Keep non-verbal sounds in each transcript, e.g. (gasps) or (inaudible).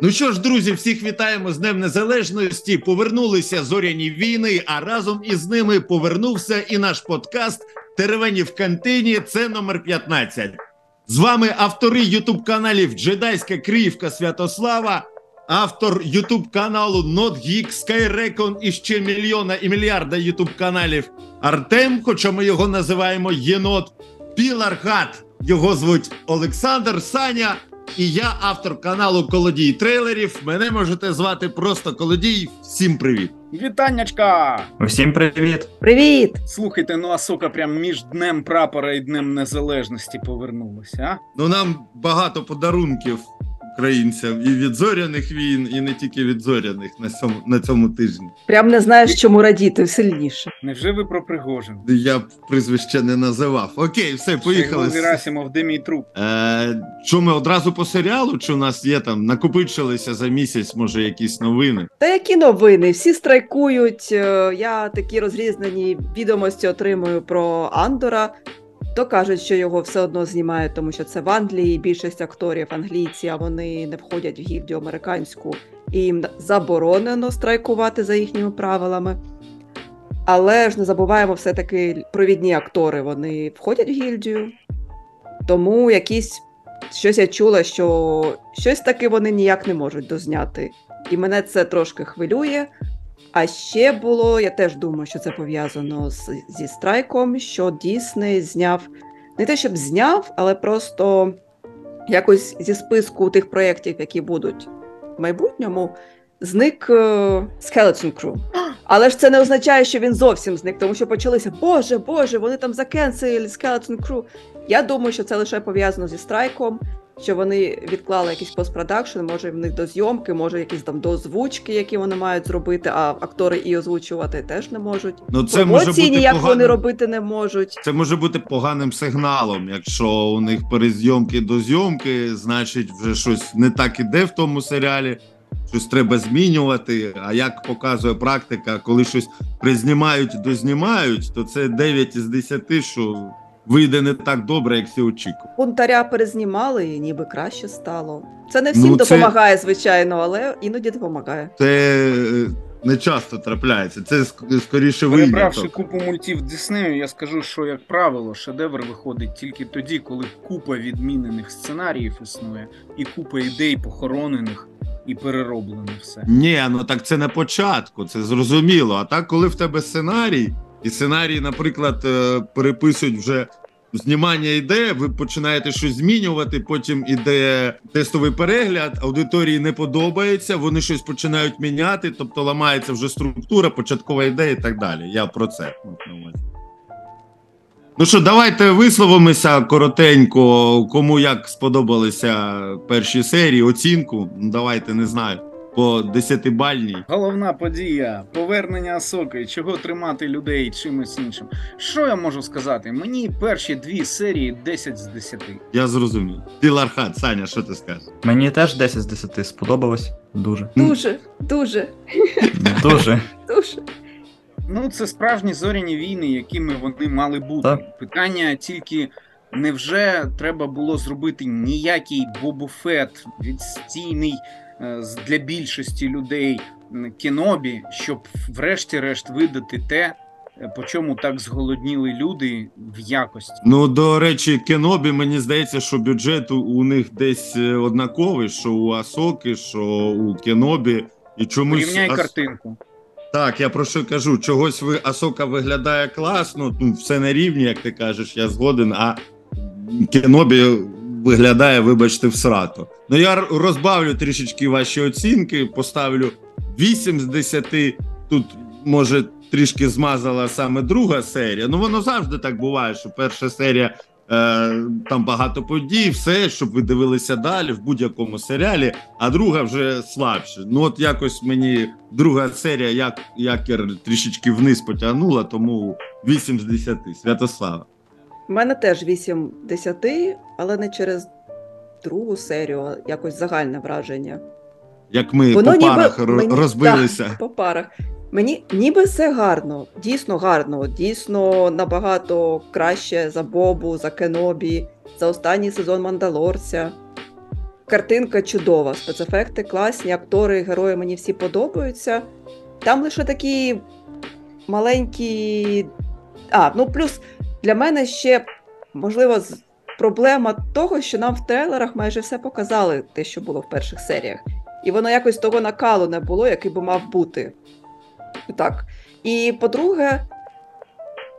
Ну що ж, друзі, всіх вітаємо з Днем Незалежності. Повернулися зоряні війни, а разом із ними повернувся і наш подкаст Теревені в кантині. Це номер 15. З вами автори Ютуб каналів Джедайська Криївка Святослава, автор Ютуб каналу NotGeek, SkyRecon і ще мільйона і мільярда Ютуб каналів Артем, хоча ми його називаємо Єнот, Пілархат. Його звуть Олександр Саня. І я автор каналу Колодій трейлерів. Мене можете звати просто Колодій. Всім привіт! Вітаннячка! Усім привіт! Привіт! Слухайте, ну Асока прям між Днем Прапора і Днем Незалежності повернулася, а? Ну нам багато подарунків українцям і від зоряних війн, і не тільки від зоряних на цьому на цьому тижні. Прям не знаєш, чому радіти сильніше. Невже ви про Пригожин? Я б прізвище не називав. Окей, все, поїхали. Герасимов, де мій труп? Е, що ми одразу по серіалу? Чи у нас є там накопичилися за місяць, може, якісь новини? Та які новини? Всі страйкують. е, Я такі розрізнені відомості отримую про Андора. То кажуть, що його все одно знімають, тому що це в Англії. Більшість акторів англійці, а вони не входять в гільдію американську, і їм заборонено страйкувати за їхніми правилами. Але ж не забуваємо, все-таки провідні актори вони входять в гільдію. Тому якісь щось я чула, що щось таки вони ніяк не можуть дозняти. І мене це трошки хвилює. А ще було, я теж думаю, що це пов'язано з, зі страйком, що Дісней зняв не те, щоб зняв, але просто якось зі списку тих проєктів, які будуть в майбутньому, зник е, Skeleton Crew. (gasps) Але ж це не означає, що він зовсім зник, тому що почалися Боже, Боже, вони там закенселили Skeleton Crew. Я думаю, що це лише пов'язано зі страйком, що вони відклали якийсь постпродакшн, може в них до зйомки, може якісь там до озвучки, які вони мають зробити, а актори і озвучувати теж не можуть. Ну це може Промоції бути ніяк вони робити не можуть. це може бути поганим сигналом. Якщо у них перезйомки до зйомки, значить вже щось не так іде в тому серіалі. Щось треба змінювати. А як показує практика, коли щось признімають, дознімають, то це 9 із 10, що вийде не так добре, як всі очікують. Бунтаря перезнімали і ніби краще стало. Це не всім Ну, це- допомагає, звичайно, але іноді допомагає. Це е, не часто трапляється. Це ск- скоріше Перебравши купу мультів Диснею, я скажу, що, як правило, шедевр виходить тільки тоді, коли купа відмінених сценаріїв існує, і купа ідей похоронених і перероблено все. Ні, ну так це на початку, це зрозуміло. А так, коли в тебе сценарій, і сценарій, наприклад, е, переписують вже. Знімання йде, ви починаєте щось змінювати. Потім іде тестовий перегляд, аудиторії не подобається, вони щось починають міняти, тобто ламається вже структура, початкова ідея і так далі. Я про це. Ну що, давайте висловимося коротенько, кому як сподобалися перші серії, оцінку. Ну, давайте не знаю, по 10-бальній. Головна подія повернення Асоки, чого тримати людей чимось іншим. Що я можу сказати? Мені перші дві серії 10 з 10. Я зрозумів. Пілархат, Саня, що ти скажеш? Мені теж 10 з 10 сподобалось. Дуже. Дуже, дуже, Дуже. дуже. Ну, це справжні зоряні війни, якими вони мали бути. Так. Питання тільки. Невже треба було зробити ніякий Бобуфет, відстійний для більшості людей кінобі, щоб врешті-решт видати те, е, по чому так зголодніли люди в якості? Ну, до речі, Кенобі, мені здається, що бюджет у- них десь е, однаковий, що у Асоки, що у Кенобі. І чомусь Порівняй Ас- картинку. Так, я про що кажу. Чогось ви Асока виглядає класно, ну все на рівні, як ти кажеш, я згоден. А Кенобі виглядає, вибачте, всрато. Ну я розбавлю трішечки ваші оцінки, поставлю 8 з 10. Тут може трішки змазала саме друга серія. Ну воно завжди так буває, що перша серія. Е, там багато подій, все, щоб ви дивилися далі в будь-якому серіалі, а друга вже слабше. Ну, от якось мені друга серія як, якір трішечки вниз потягнула, тому 8 з 10. Святослава. У мене теж 8 10, але не через другу серію, а якось загальне враження. Як ми Воно по парах ро- мені- розбилися. Так, (laughs) по парах. Мені ніби все гарно, дійсно гарно, дійсно набагато краще за Бобу, за Кенобі, за останній сезон Мандалорця. Картинка чудова, спецефекти класні, актори, герої мені всі подобаються. Там лише такі маленькі. А, ну плюс для мене ще, можливо, проблема того, що нам в трейлерах майже все показали, те, що було в перших серіях. І воно якось того накалу не було, який би мав бути. Так. І по-друге,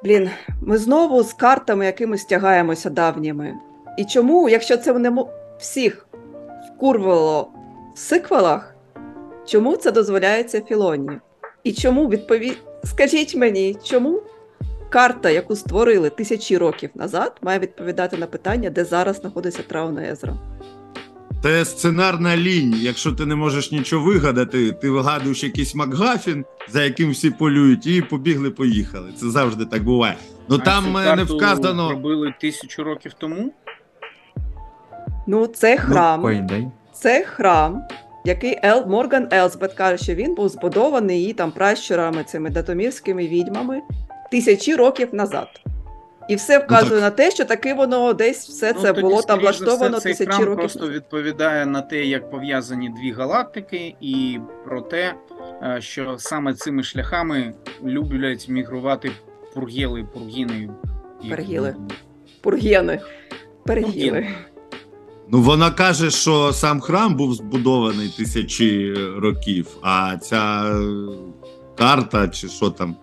блін, ми знову з картами якимись тягаємося давніми. І чому, якщо це не всіх вкурвало в сиквелах, чому це дозволяється Філоні? І чому відпові... Скажіть мені, чому карта, яку створили тисячі років назад, має відповідати на питання, де зараз знаходиться Трауна Езра? Це сценарна лінь. Якщо ти не можеш нічого вигадати, ти вигадуєш якийсь Макгафін, за яким всі полюють, і побігли, поїхали. Це завжди так буває. Ну А там цю е, не карту вказано. робили тисячу років тому. Ну, це храм. По ідеї. Це храм, який Ел Морган Елсбет каже, що він був збудований її там пращурами, цими датомірськими відьмами тисячі років назад. І все вказує так. на те, що таки воно десь все Ну, це тоді, було там все, влаштовано тисячі років. просто відповідає на те, як пов'язані дві галактики, і про те, е, що саме цими шляхами люблять мігрувати пургєли, пургіни. Пергіли. вони. Пургєни. Перегіли. Ну вона каже, що сам храм був збудований тисячі років, а ця карта, чи що там,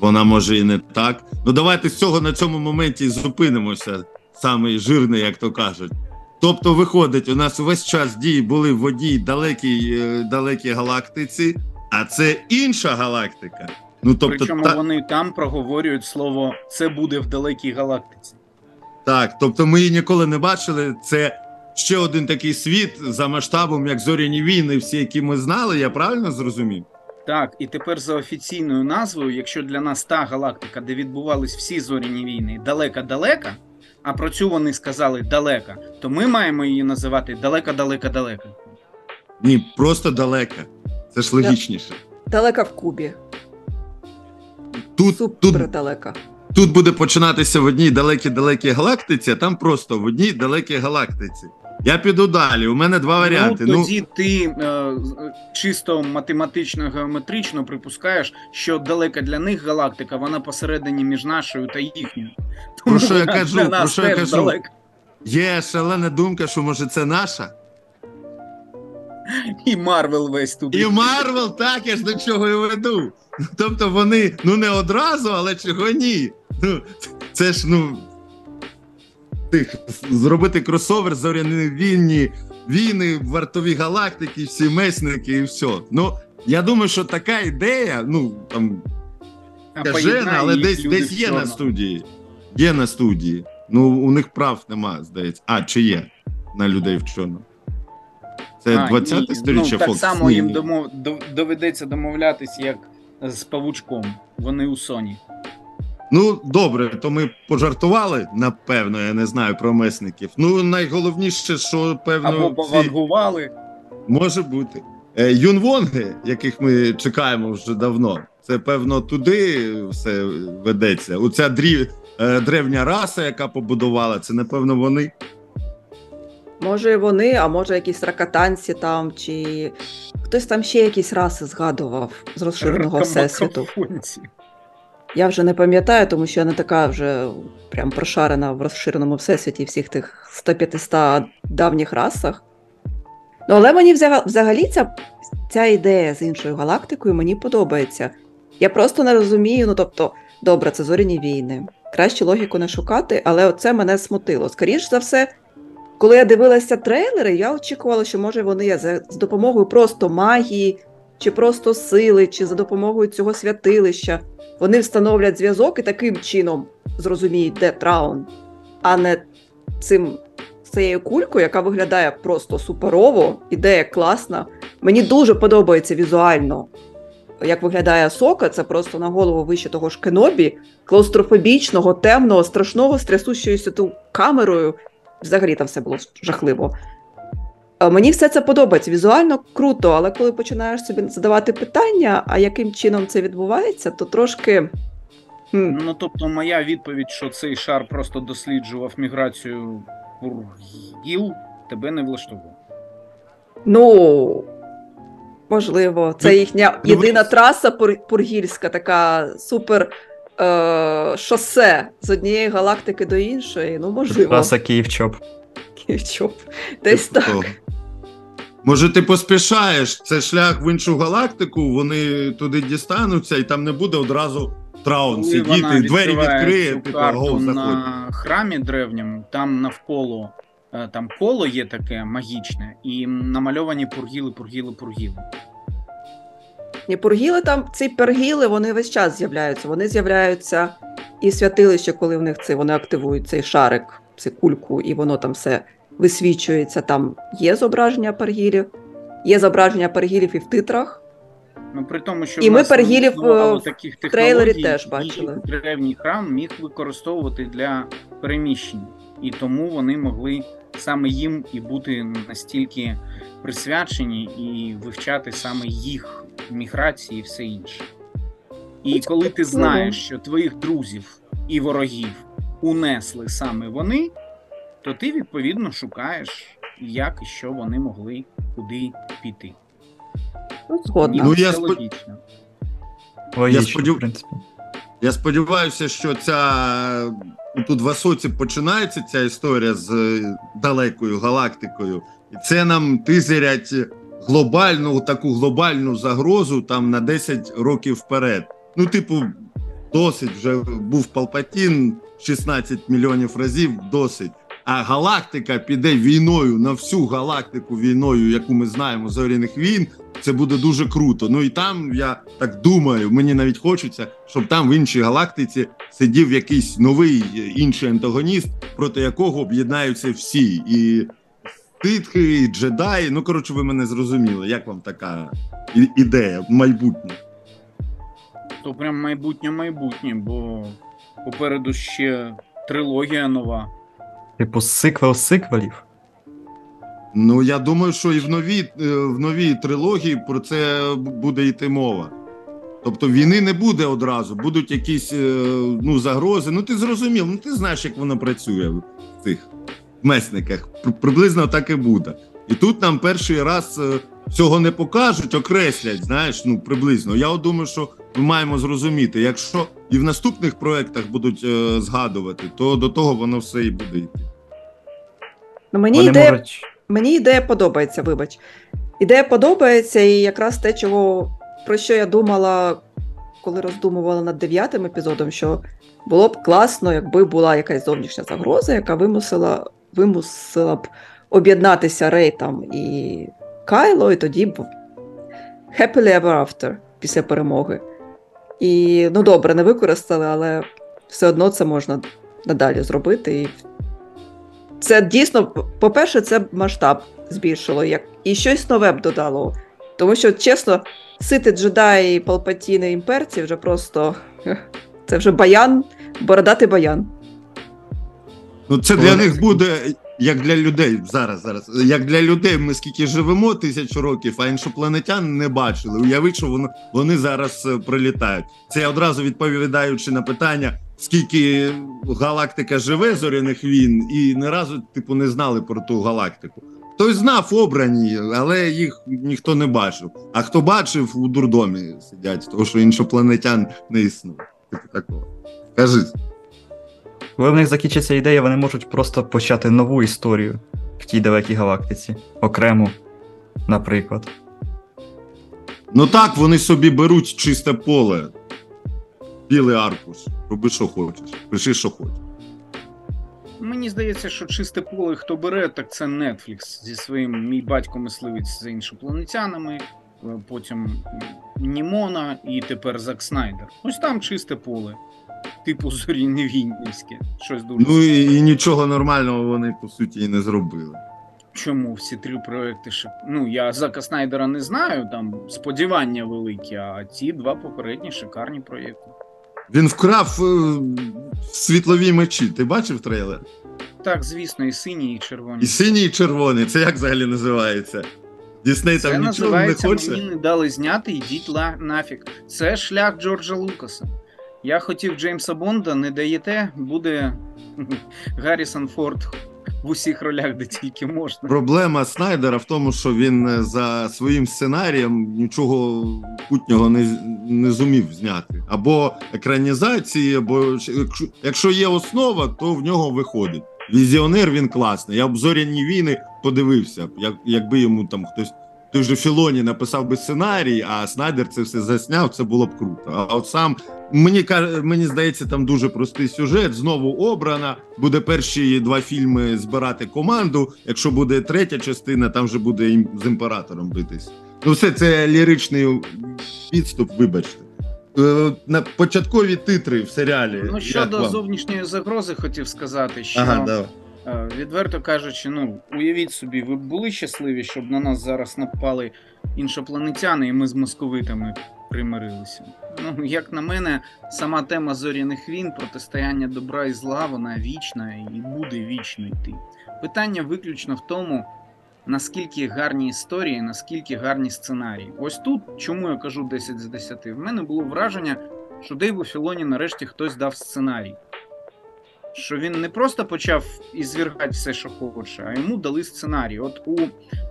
вона може і не так. Ну давайте з цього на цьому моменті і зупинимося, самий жирний, як то кажуть. Тобто, виходить, у нас весь час дії були в одній далекій, е, далекій галактиці, а це інша галактика. Ну тобто, Причому та- вони там проговорюють слово це буде в далекій галактиці. Так, тобто ми її ніколи не бачили. Це ще один такий світ за масштабом, як зоряні війни, всі, які ми знали, я правильно зрозумів? Так, і тепер за офіційною назвою, якщо для нас та галактика, де відбувались всі зоряні війни, далека-далека, а про цю вони сказали далека, то ми маємо її називати далека-далека-далека. Ні, просто далека. Це ж логічніше. Далека в Кубі. Тут, тут, далека. тут буде починатися в одній далекій-далекій галактиці, а там просто в одній далекій галактиці. Я піду далі. У мене два варіанти. Ну, тоді ти е, чисто математично геометрично припускаєш, що далека для них галактика, вона посередині між нашою та їхньою. Про що я кажу, для про нас що я кажу? далека. Є шалена думка, що може це наша. І Marvel весь туди. І Marvel, так я ж до чого і веду. Ну, Тобто вони ну не одразу, але чого ні. Ну, це ж ну. Тих, зробити кросовер зоряні війни, війни, вартові галактики, всі месники і все. Ну, я думаю, що така ідея, ну там скажена, але десь, десь є на студії. Є на студії. Ну, у них прав нема, здається. А, чи є на людей в чорному? Це А, 20 ні, сторіччя ну, так Fox? само Ні, їм ні. домов... доведеться домовлятись, як з павучком. Вони у Sony. Ну, добре, то ми пожартували, напевно, я не знаю про месників. Ну, найголовніше, що певно, Або ці- повангували. може бути. Е, Юнвонги, яких ми чекаємо вже давно, це певно туди все ведеться. Оця дрі... е, древня раса, яка побудувала, це напевно вони. Може, і вони, а може, якісь ракатанці там, чи хтось там ще якісь раси згадував з розширеного всесвіту. Я вже не пам'ятаю, тому що я не така вже прям прошарена в розширеному всесвіті всіх тих 100-500 давніх расах. Ну, але мені взага- взагалі ця, ця ідея з іншою галактикою мені подобається. Я просто не розумію, ну тобто, добре, це зоряні війни. Краще логіку не шукати, але оце мене смутило. Скоріше за все, коли я дивилася трейлери, я очікувала, що може вони з допомогою просто магії, чи просто сили, чи за допомогою цього святилища вони встановлять зв'язок і таким чином зрозуміють, де траун, а не цим цією кулькою, яка виглядає просто суперово, ідея класна. Мені дуже подобається візуально, як виглядає сока. Це просто на голову вище того ж кенобі, клаустрофобічного, темного, страшного, з трясущоюся ту камерою. Взагалі там все було жахливо. Е, Мені все це подобається. Візуально круто, але коли починаєш собі задавати питання, а яким чином це відбувається, то трошки. Ну тобто, моя відповідь, що цей шар просто досліджував міграцію пургіл, тебе не влаштовує. Ну, можливо, це Ну, їхня ну, єдина траса пур- пургільська, така супер е, шосе з однієї галактики до іншої. Ну, можливо, Траса Київ-Чоп. Київчоп. Десь Типу так. Може, ти поспішаєш, це шлях в іншу галактику, вони туди дістануться, і там не буде одразу траун сидіти, двері відкриє, цю типу, гол на храмі древньому, там навколо е, там коло є таке магічне, і намальовані пургіли, пургіли, пургіли. Ні, пургіли там, ці пергіли, вони весь час з'являються. Вони з'являються і святилище, коли в них це вони активують цей шарик, цю кульку, і воно там все висвічується. Там є зображення пергілів, є зображення пергілів і в титрах. Ну, при тому, що І ми пергілів, е, в таких трейлері теж бачили. Древній храм міг використовувати для переміщень, і тому вони могли саме їм і бути настільки присвячені і вивчати саме їх міграції і все інше. І коли ти знаєш, що твоїх друзів і ворогів унесли саме вони, то ти відповідно шукаєш, як і що вони могли куди піти. Ну, згодна. Ну, Ну, я це спо- логічно. Логічно, сподів- в принципі. Я сподіваюся, що ця тут в Асоці починається ця історія з е, далекою галактикою, і це нам тизерять глобальну таку глобальну загрозу там на 10 років вперед. Ну, типу, досить вже був Палпатін 16 мільйонів разів, досить. А галактика піде війною на всю галактику війною, яку ми знаємо зоряних війн. Це буде дуже круто. Ну і там я так думаю, мені навіть хочеться, щоб там в іншій галактиці сидів якийсь новий е, інший антагоніст, проти якого об'єднаються всі. І ситхи, і джедаї. Ну коротше, ви мене зрозуміли. Як вам така ідея майбутнє? То прям майбутнє майбутнє, бо попереду ще трилогія нова. Типу, сиквел сиквелів. Ну я думаю, що і в новій, е, в новій трилогії про це буде йти мова. Тобто війни не буде одразу, будуть якісь е, ну, загрози. Ну ти зрозумів, ну ти знаєш, як воно працює в цих месниках. Приблизно так і буде. І тут нам перший раз е, цього не покажуть, окреслять, знаєш, ну приблизно. Я думаю, що ми маємо зрозуміти, якщо і в наступних проєктах будуть е, згадувати, то до того воно все і буде йти. Ну, мені Вони ідея можуть. Мені ідея подобається, вибач. Ідея подобається, і якраз те, чого про що я думала, коли роздумувала над дев'ятим епізодом, що було б класно, якби була якась зовнішня загроза, яка вимусила, вимусила б об'єднатися Рей там і Кайло, і тоді б happily ever after після перемоги. І ну добре, не використали, але все одно це можна надалі зробити. І це дійсно, по-перше, це масштаб збільшило, як і щось нове б додало. Тому що, чесно, сити джедаї, палпатіни, імперці вже просто це вже баян, бородатий баян. Ну, це для них буде як для людей зараз. Зараз як для людей. Ми скільки живемо тисячу років, а іншопланетян не бачили. Уявіть, що воно вони зараз е, прилітають. Це я одразу відповідаючи на питання, скільки галактика живе зоряних війн, і не разу типу не знали про ту галактику. Хтось знав обрані, але їх ніхто не бачив. А хто бачив, у дурдомі сидять, тому що іншопланетян не існує. Типу такого. Кажи. Коли в них закінчиться ідея, вони можуть просто почати нову історію в тій далекій галактиці. Окрему, наприклад. Ну так, вони собі беруть чисте поле, білий аркуш. Роби, що хочеш, пиши, що хочеш. Мені здається, що чисте поле, хто бере, так це Netflix зі своїм мій батько мисливець за іншопланетянами, е, потім Німона і тепер Зак Снайдер. Ось там чисте поле. Типу зоріне війнівське. Щось дуже. Ну і, і нічого нормального вони по суті і не зробили. Чому всі три проекти ще. Ну, я Зака Снайдера не знаю, там сподівання великі, а ці два попередні шикарні проєкти. Він вкрав е, світлові мечі. Ти бачив трейлер? так, звісно, і сині, і червоні. І синій, і червоний. Це як взагалі називається? Дісней Це там нічого не називається хоче. мені не дали зняти, ідіть ла нафіг. Це шлях Джорджа Лукаса. Я хотів Джеймса Бонда, не даєте, буде Гаррісон Форд в усіх ролях, де тільки можна. Проблема Снайдера в тому, що він е, за своїм сценарієм нічого путнього не, не зумів зняти. Або екранізації, або якщо, є основа, то в нього виходить. Візіонер він класний. Я б зоряні війни подивився, як, якби йому там хтось. Той же Філоні написав би сценарій, а Снайдер це все засняв, це було б круто. А от сам мені мені здається, там дуже простий сюжет. Знову обрана. Буде перші два фільми збирати команду. Якщо буде третя частина, там вже буде з імператором битись. Ну, все це ліричний відступ, вибачте. Е, на початкові титри в серіалі. Ну, щодо зовнішньої загрози, хотів сказати, що Ага, Відверто кажучи, ну уявіть собі, ви були щасливі, щоб на нас зараз напали іншопланетяни, і ми з московитами примирилися. Ну, як на мене, сама тема зоряних війн, протистояння добра і зла, вона вічна і буде вічно йти. Питання виключно в тому, наскільки гарні історії, наскільки гарні сценарії. Ось тут, чому я кажу 10 з 10, в мене було враження, що Дейву Філоні нарешті хтось дав сценарій що він не просто почав ізвергати все, що хоче, а йому дали сценарій. От у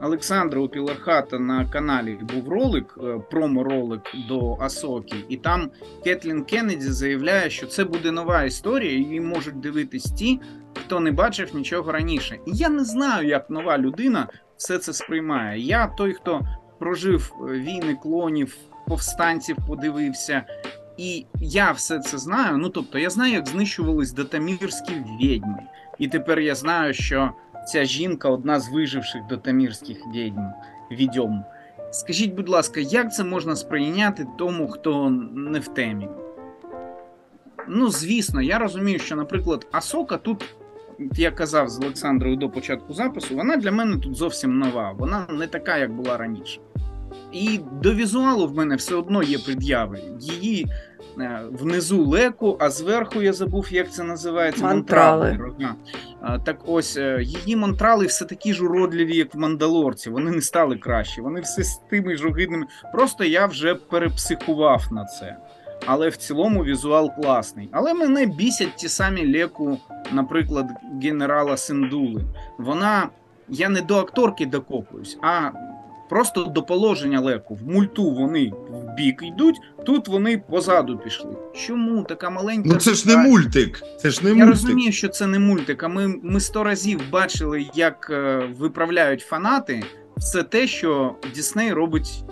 Олександра у Пілархата на каналі був ролик, е, промо-ролик до Асокі, і там Кетлін Кеннеді заявляє, що це буде нова історія, і її можуть дивитись ті, хто не бачив нічого раніше. І я не знаю, як нова людина все це сприймає. Я той, хто прожив е, війни клонів, повстанців, подивився. І я все це знаю. Ну тобто, я знаю, як знищувались датамірські відьми. І тепер я знаю, що ця жінка одна з виживших датамірських відьм. відьом. Скажіть, будь ласка, як це можна сприйняти тому, хто не в темі? Ну, звісно, я розумію, що, наприклад, Асока тут, я казав з Олександрою до початку запису, вона для мене тут зовсім нова. Вона не така, як була раніше. І до візуалу в мене все одно є пред'яви. Її е, внизу леку, а зверху я забув, як це називається. Мантрали. А, Так ось е, її мантрали все такі ж уродливі, як в мандалорці. Вони не стали кращі. Вони все з тими ж огидними. Просто я вже перепсихував на це. Але в цілому візуал класний. Але мене бісять ті самі леку, наприклад, генерала Синдули. Вона. Я не до акторки докопуюсь, а просто до положення леку. В мульту вони в бік йдуть, тут вони позаду пішли. Чому така маленька? Ну це ж не мультик. Це ж не Я мультик. розумію, що це не мультик, а ми, ми сто разів бачили, як е, виправляють фанати все те, що Дісней робить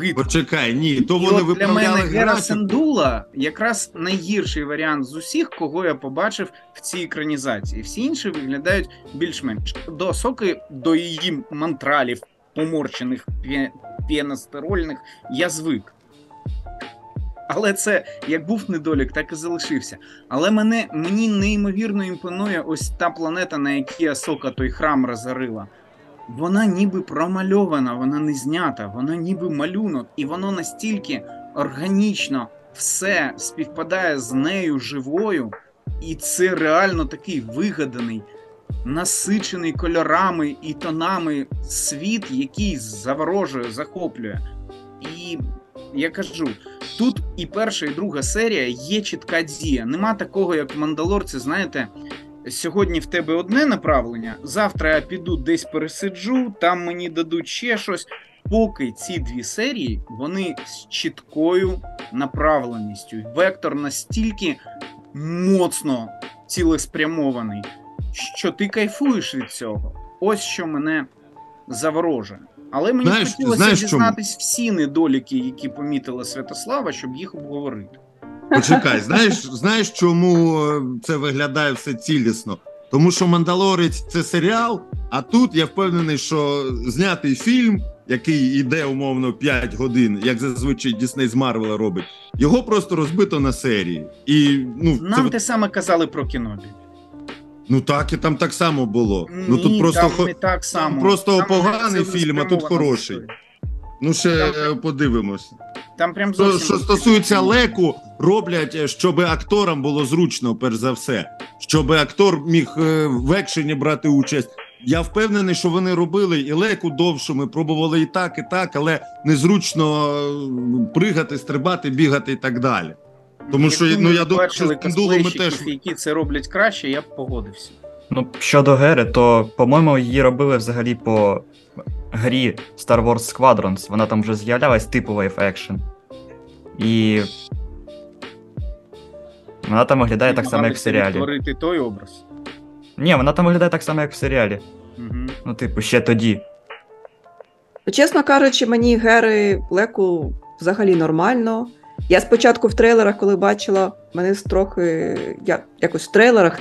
гидко. Почекай, ні, то І вони от для мене виправляли Гера. Сендула якраз найгірший варіант з усіх, кого я побачив в цій екранізації. Всі інші виглядають більш-менш до соки, до її мантралів, поморчених пєностерольних, я звик. Але це як був недолік, так і залишився. Але мене мені неймовірно імпонує ось та планета, на якій Асока той храм розорила. Вона ніби промальована, вона не знята, вона ніби малюнок, і воно настільки органічно все співпадає з нею живою, і це реально такий вигаданий, насичений кольорами і тонами світ, який заворожує, захоплює. І я кажу, тут і перша, і друга серія є чітка дія. Нема такого, як в Мандалорці, знаєте. Сьогодні в тебе одне направлення, завтра я піду десь пересиджу, там мені дадуть ще щось. Поки ці дві серії вони з чіткою направленістю. Вектор настільки моцно цілеспрямований, що ти кайфуєш від цього. Ось що мене заворожує. Але мені Знаєш- хотілося знаєш чому? дізнатись всі недоліки, які помітила Святослава, щоб їх обговорити. Почекай, знаєш, знаєш, чому е, це виглядає все цілісно? Тому що Мандалорець це серіал, а тут я впевнений, що знятий фільм, який йде умовно 5 годин, як зазвичай Дісней з Марвела робить, його просто розбито на серії. І ну, Нам це, те саме казали про Кінобі. Ну так і там так само було. Ні, ну тут просто там не так само. просто Там поганий фільм, а тут хороший. ну ще там- е, подивимось. Там прям зовсім що стосується леку, роблять, е, щоб акторам було зручно, перш за все, щоб актор міг е, в екшені брати участь. Я впевнений, що вони робили і леку довше. Ми пробували і так, і так, але незручно пригати, стрибати, бігати і так далі. Тому що ну я думаю, що з Кіндулом ми теж які це роблять краще, я б погодився. Ну, щодо Гери, то, по-моєму, її робили взагалі по грі Star Wars Squadrons. Вона там вже з'являлась типу Wave Action. І. Вона там виглядає так само, як в серіалі. відтворити той образ. Ні, вона там виглядає так само, як в серіалі. Угу. Ну, типу, ще тоді. Чесно кажучи, мені Гери Леку взагалі нормально. Я спочатку в трейлерах, коли бачила, мене трохи я якось в трейлерах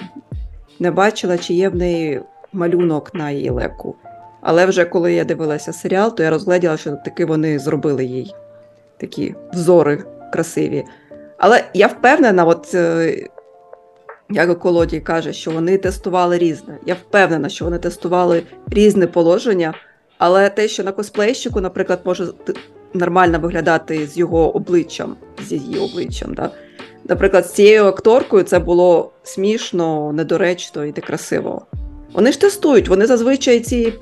не бачила, чи є в неї малюнок на її леку. Але вже коли я дивилася серіал, то я розгляділа, що таки вони зробили їй такі взори красиві. Але я впевнена, от е, як Колодій каже, що вони тестували різне. Я впевнена, що вони тестували різне положення. Але те, що на косплейщику, наприклад, може нормально виглядати з його обличчям, з її обличчям. Да? Наприклад, з цією акторкою це було смішно, недоречно і некрасиво. Вони ж тестують, вони зазвичай ці,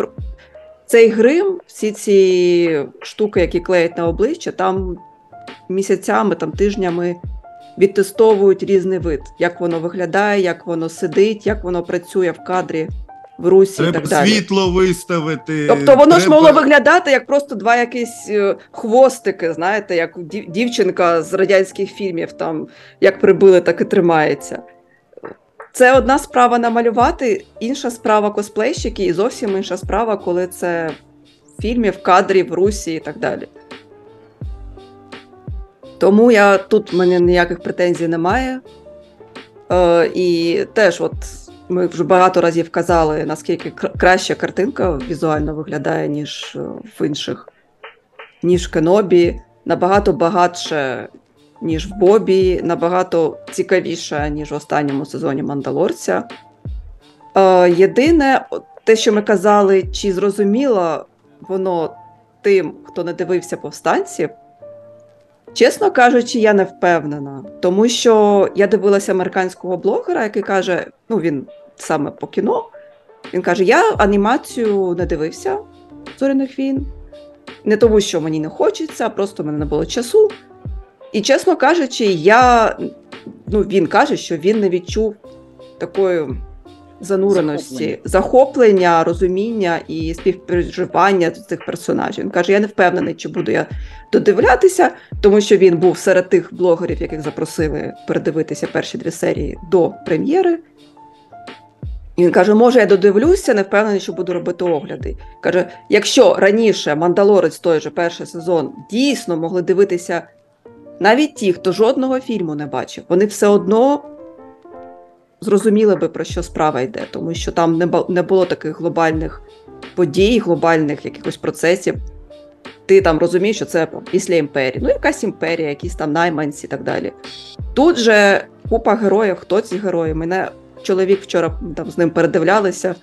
цей грим, всі ці штуки, які клеять на обличчя, там місяцями, там тижнями відтестовують різний вид, як воно виглядає, як воно сидить, як воно працює в кадрі, в русі і треба так далі. світло виставити. Тобто воно ж треба- могло виглядати як просто два якісь е, хвостики, знаєте, як дів- дівчинка з радянських фільмів, там як прибили, так і тримається. Це одна справа намалювати, інша справа косплейщики, і зовсім інша справа, коли це в фільмі, в кадрі, в русі і так далі. Тому я тут в мене ніяких претензій немає. Е, і теж, от ми вже багато разів казали, наскільки краща картинка візуально виглядає, ніж е, в інших, ніж в Кенобі, набагато багатше, ніж в Бобі, набагато цікавіша, ніж в останньому сезоні Мандалорця. Е, єдине, те, що ми казали, чи зрозуміло воно тим, хто не дивився повстанців. Чесно кажучи, я не впевнена, тому що я дивилася американського блогера, який каже: ну він саме по кіно. Він каже: Я анімацію не дивився зоряних війн. Не тому, що мені не хочеться, а просто в мене не було часу. І чесно кажучи, я ну, він каже, що він не відчув такої зануреності, Захоплення. захоплення, розуміння і співпереживання цих персонажів. Він каже: я не впевнений, чи буду я додивлятися, тому що він був серед тих блогерів, яких запросили передивитися перші дві серії до прем'єри. І він каже: може, я додивлюся, не впевнений, що буду робити огляди. Каже: якщо раніше Мандалорець той же перший сезон дійсно могли дивитися навіть ті, хто жодного фільму не бачив, вони все одно зрозуміли би, про що справа йде, тому що там не було таких глобальних подій, глобальних якихось процесів. Ти там розумієш, що це після імперії. Ну, якась імперія, якісь там найманці і так далі. Тут же купа героїв, хто ці герої? Мене чоловік вчора там з ним передивлялися.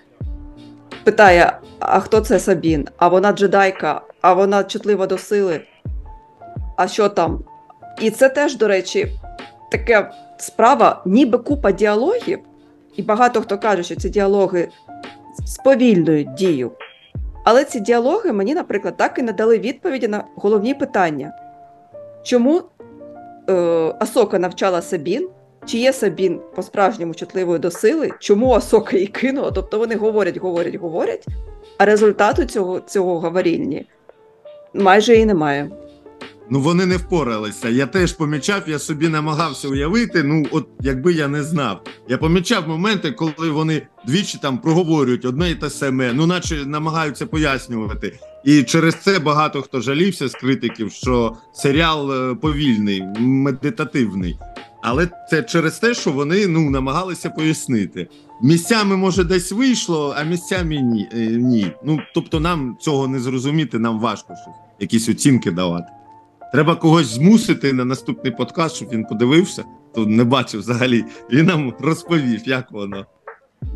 Питає: а хто це Сабін? А вона джедайка, а вона чутлива до сили. А що там? І це теж, до речі, така справа, ніби купа діалогів, і багато хто каже, що ці діалоги сповільнюють дію. Але ці діалоги мені, наприклад, так і не дали відповіді на головні питання. Чому е, Асока навчала Сабін? Чи є Сабін по-справжньому чутливою до сили? Чому Асока її кинула? Тобто вони говорять, говорять, говорять, а результату цього, цього говоріння майже і немає. Ну вони не впоралися. Я теж помічав, я собі намагався уявити. Ну, от якби я не знав. Я помічав моменти, коли вони двічі там проговорюють одне і те саме, ну наче намагаються пояснювати. І через це багато хто жалівся з критиків, що серіал е, повільний, медитативний. Але це через те, що вони ну намагалися пояснити. Місцями може десь вийшло, а місцями ні. е, ні. Ну тобто, нам цього не зрозуміти, нам важко щось, якісь оцінки давати. Треба когось змусити на наступний подкаст, щоб він подивився, то не бачив взагалі. Він нам розповів, як воно.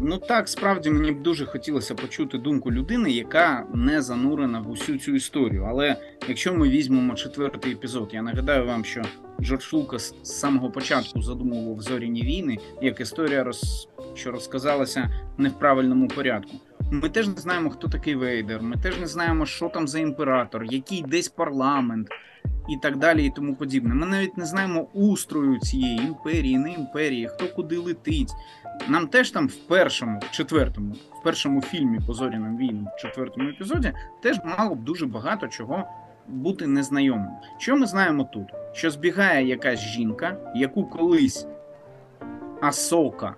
Ну так, справді мені б дуже хотілося почути думку людини, яка не занурена в усю цю історію. Але якщо ми візьмемо четвертий епізод, я нагадаю вам, що Джордж Лукас з самого початку задумував зоряні війни як історія, роз... що розказалася не в правильному порядку. Ми теж не знаємо, хто такий Вейдер. Ми теж не знаємо, що там за імператор, який десь парламент і так далі, і тому подібне. Ми навіть не знаємо устрою цієї імперії, не імперії, хто куди летить. Нам теж там в першому, в четвертому, в першому фільмі по зоряним війнам, в четвертому епізоді, теж мало б дуже багато чого бути незнайомим. Що ми знаємо тут? Що збігає якась жінка, яку колись Асока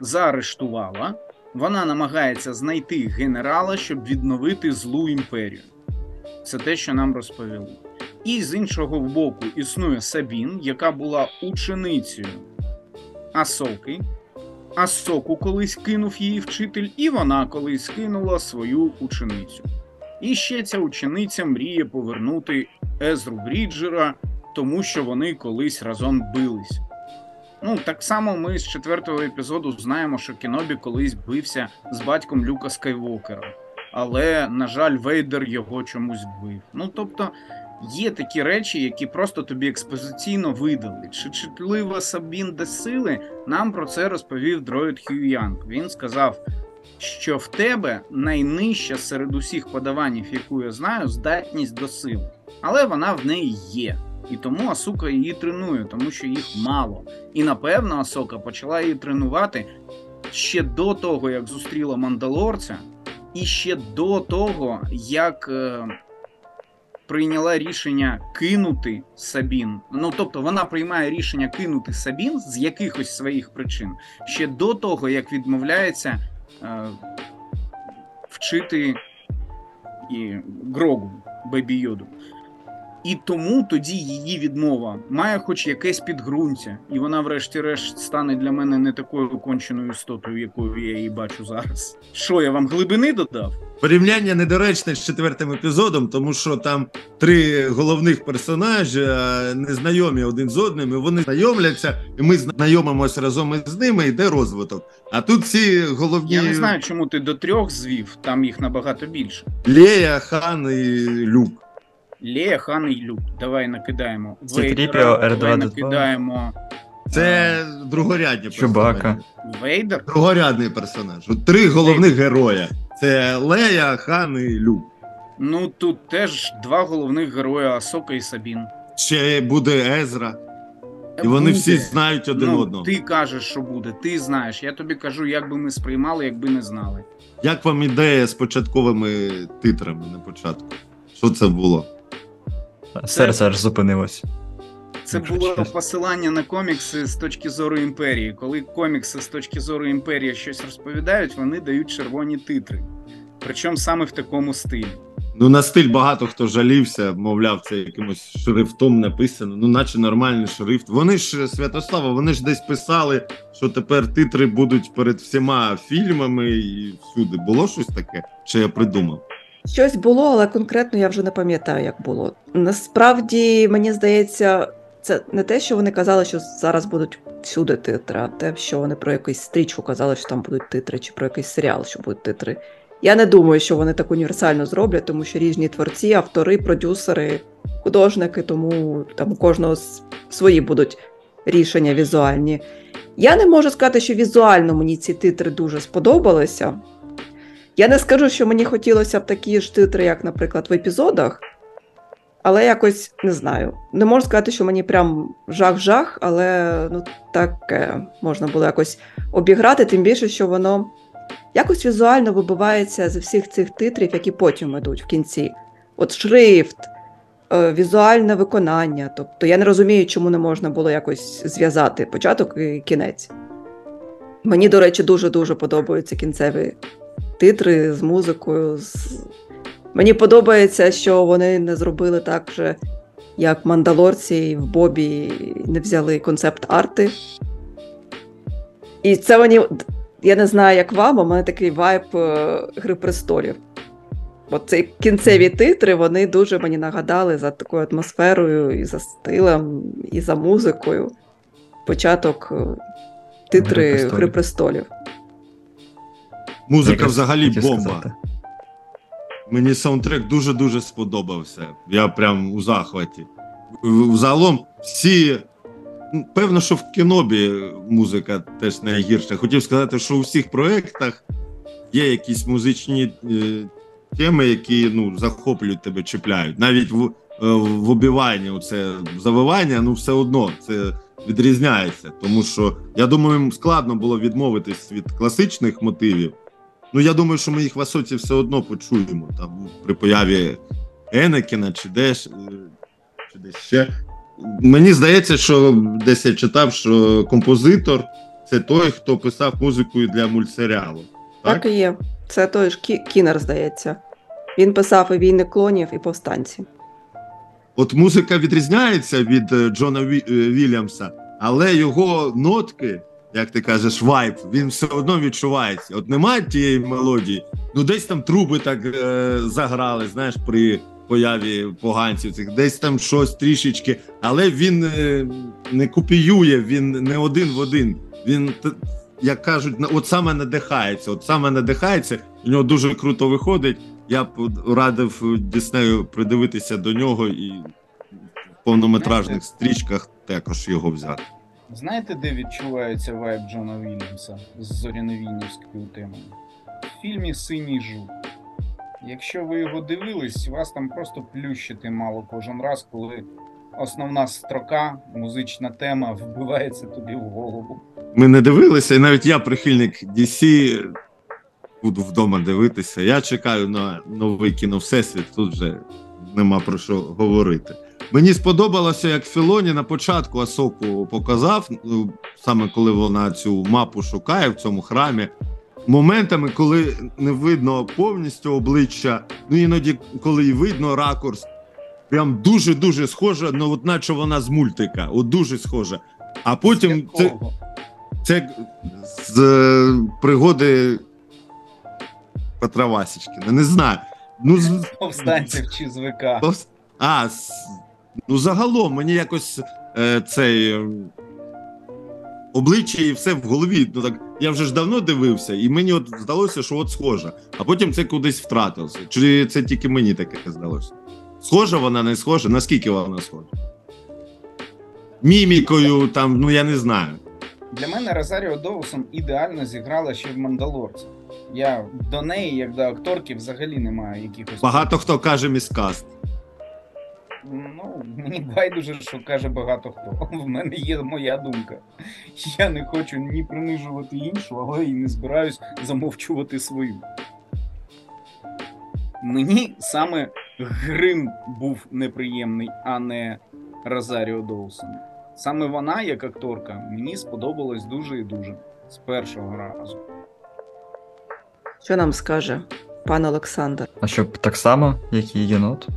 заарештувала, вона намагається знайти генерала, щоб відновити злу імперію. Це те, що нам розповіли. І з іншого боку існує Сабін, яка була ученицею Асоки. Асоку колись кинув її вчитель, і вона колись кинула свою ученицю. І ще ця учениця мріє повернути Езру Бріджера, тому що вони колись разом бились. Ну, так само ми з четвертого епізоду знаємо, що Кенобі колись бився з батьком Люка Скайвокера. Але, на жаль, Вейдер його чомусь вбив. Ну тобто, є такі речі, які просто тобі експозиційно видали. Чи чутлива Сабін де сили, нам про це розповів дроїд Хью Янг. Він сказав, що в тебе найнижча серед усіх подаванів, яку я знаю, здатність до сили. Але вона в неї є. І тому Асука її тренує, тому що їх мало. І напевно Асока почала її тренувати ще до того, як зустріла мандалорця, і ще до того, як е, прийняла рішення кинути Сабін. Ну тобто вона приймає рішення кинути Сабін з якихось своїх причин, ще до того, як відмовляється е, вчити і Грогу Бебі Йоду. І тому тоді її відмова має хоч якесь підґрунтя, і вона, врешті-решт, стане для мене не такою конченою істотою, якою я її бачу зараз. Що я вам глибини додав? Порівняння недоречне з четвертим епізодом, тому що там три головних персонажі незнайомі один з одним, і вони знайомляться, і ми знайомимося разом із ними, йде розвиток. А тут ці головні Я не знаю, чому ти до трьох звів, там їх набагато більше. Лея, Хан і Люк. Лея, Хан і Люк. Давай накидаємо. Вейдера, R2D2. накидаємо Це другорядні Чубака. персонажі. Вейдер. Другорядний персонаж. От Три головних героя: це Лея, Хан і Люк. Ну тут теж два головних герої Асока і Сабін. Ще буде Езра, і вони Буде. всі знають один ну, одного. Ти кажеш, що буде, ти знаєш. Я тобі кажу, як би ми сприймали, якби не знали. Як вам ідея з початковими титрами на початку? Що це було? Серце аж зупинилось. Це було посилання на комікси з точки зору імперії. Коли комікси з точки зору імперії щось розповідають, вони дають червоні титри. Причому саме в такому стилі. Ну, на стиль багато хто жалівся, мовляв, це якимось шрифтом написано. Ну, наче нормальний шрифт. Вони ж Святослава, вони ж десь писали, що тепер титри будуть перед всіма фільмами і всюди. Було щось таке? Чи я придумав? Щось було, але конкретно я вже не пам'ятаю, як було. Насправді, мені здається, це не те, що вони казали, що зараз будуть всюди титри, а те, що вони про якусь стрічку казали, що там будуть титри, чи про якийсь серіал, що будуть титри. Я не думаю, що вони так універсально зроблять, тому що різні творці, автори, продюсери, художники, тому там у кожного свої будуть рішення візуальні. Я не можу сказати, що візуально мені ці титри дуже сподобалися. Я не скажу, що мені хотілося б такі ж титри, як, наприклад, в епізодах, але якось не знаю. Не можу сказати, що мені прям жах-жах, але ну таке можна було якось обіграти, тим більше, що воно якось візуально вибивається з всіх цих титрів, які потім йдуть в кінці. От шрифт, е, візуальне виконання. Тобто я не розумію, чому не можна було якось зв'язати початок і кінець. Мені, до речі, дуже-дуже подобаються кінцеві титри з музикою. З... Мені подобається, що вони не зробили так же, як мандалорці і в Бобі не взяли концепт арти. І це мені, я не знаю, як вам, а в мене такий вайб е, Гри престолів. От ці кінцеві титри вони дуже мені нагадали за такою атмосферою, і за стилем, і за музикою. Початок е, титри «Гри престолів». Гри престолів. Музика взагалі бомба. сказати. Мені саундтрек дуже-дуже сподобався. Я прям у захваті. В- Загалом всі. ну, Певно, що в кінобі музика теж не гірша. Хотів сказати, що у всіх проєктах є якісь музичні е, теми, які ну, захоплюють тебе, чіпляють. Навіть в, е, в обіванні це завивання, ну все одно це відрізняється. Тому що я думаю, їм складно було відмовитись від класичних мотивів. Ну, я думаю, що ми їх в Асоці все одно почуємо там при появі Енекіна чи десь, е, чи десь ще. Мені здається, що десь я читав, що композитор це той, хто писав музику для мультсеріалу. Так, Так? і є. Це той ж Кі- Кінер, здається. Він писав і війни клонів, і повстанці. От музика відрізняється від е, Джона Ві- е, Вільямса, але його нотки, як ти кажеш, вайб, він все одно відчувається. От немає тієї мелодії, ну десь там труби так е, заграли, знаєш, при появі поганців цих, десь там щось трішечки, але він е, не копіює, він не один в один. Він, як кажуть, от саме надихається, от саме надихається, у нього дуже круто виходить. Я б радив Діснею придивитися до нього і в повнометражних стрічках також його взяти. Знаєте, де відчувається вайб Джона Вільямса з зоряновільнівською темою? В фільмі Синій жук. Якщо ви його дивились, вас там просто плющити мало кожен раз, коли основна строка, музична тема вбивається тобі в голову. Ми не дивилися, і навіть я, прихильник DC, буду вдома дивитися. Я чекаю на новий кіно Всесвіт, тут вже нема про що говорити. Мені сподобалося, як Філоні на початку Асоку показав, ну, саме коли вона цю мапу шукає в цьому храмі. Моментами, коли не видно повністю обличчя, ну іноді, коли і видно ракурс, прям дуже-дуже схоже, ну от наче вона з мультика, от дуже схоже. А потім це, це з е, пригоди Петра Васічкіна. Не знаю. Ну, з, повстанців чи з ВК. А, с- ну загалом мені якось е, цей е, обличчя і все в голові. Ну так я вже ж давно дивився, і мені от здалося, що от схожа. А потім це кудись втратилося. Чи це тільки мені таке здалося? Схожа вона, не схожа? Наскільки вона схожа? Мімікою, там, ну я не знаю. Для мене Розаріо Доусон ідеально зіграла ще в Мандалорці. Я до неї, як до акторки, взагалі не маю якихось. Багато хто каже міскаст. Ну, мені байдуже, що каже багато хто. (laughs) В мене є моя думка. Я не хочу ні принижувати іншу, але і не збираюсь замовчувати свою. Мені саме Грим був неприємний, а не Розаріо Доусон. Саме вона, як акторка, мені сподобалась дуже і дуже з першого разу. Що нам скаже пан Олександр? А щоб так само, як і єнот.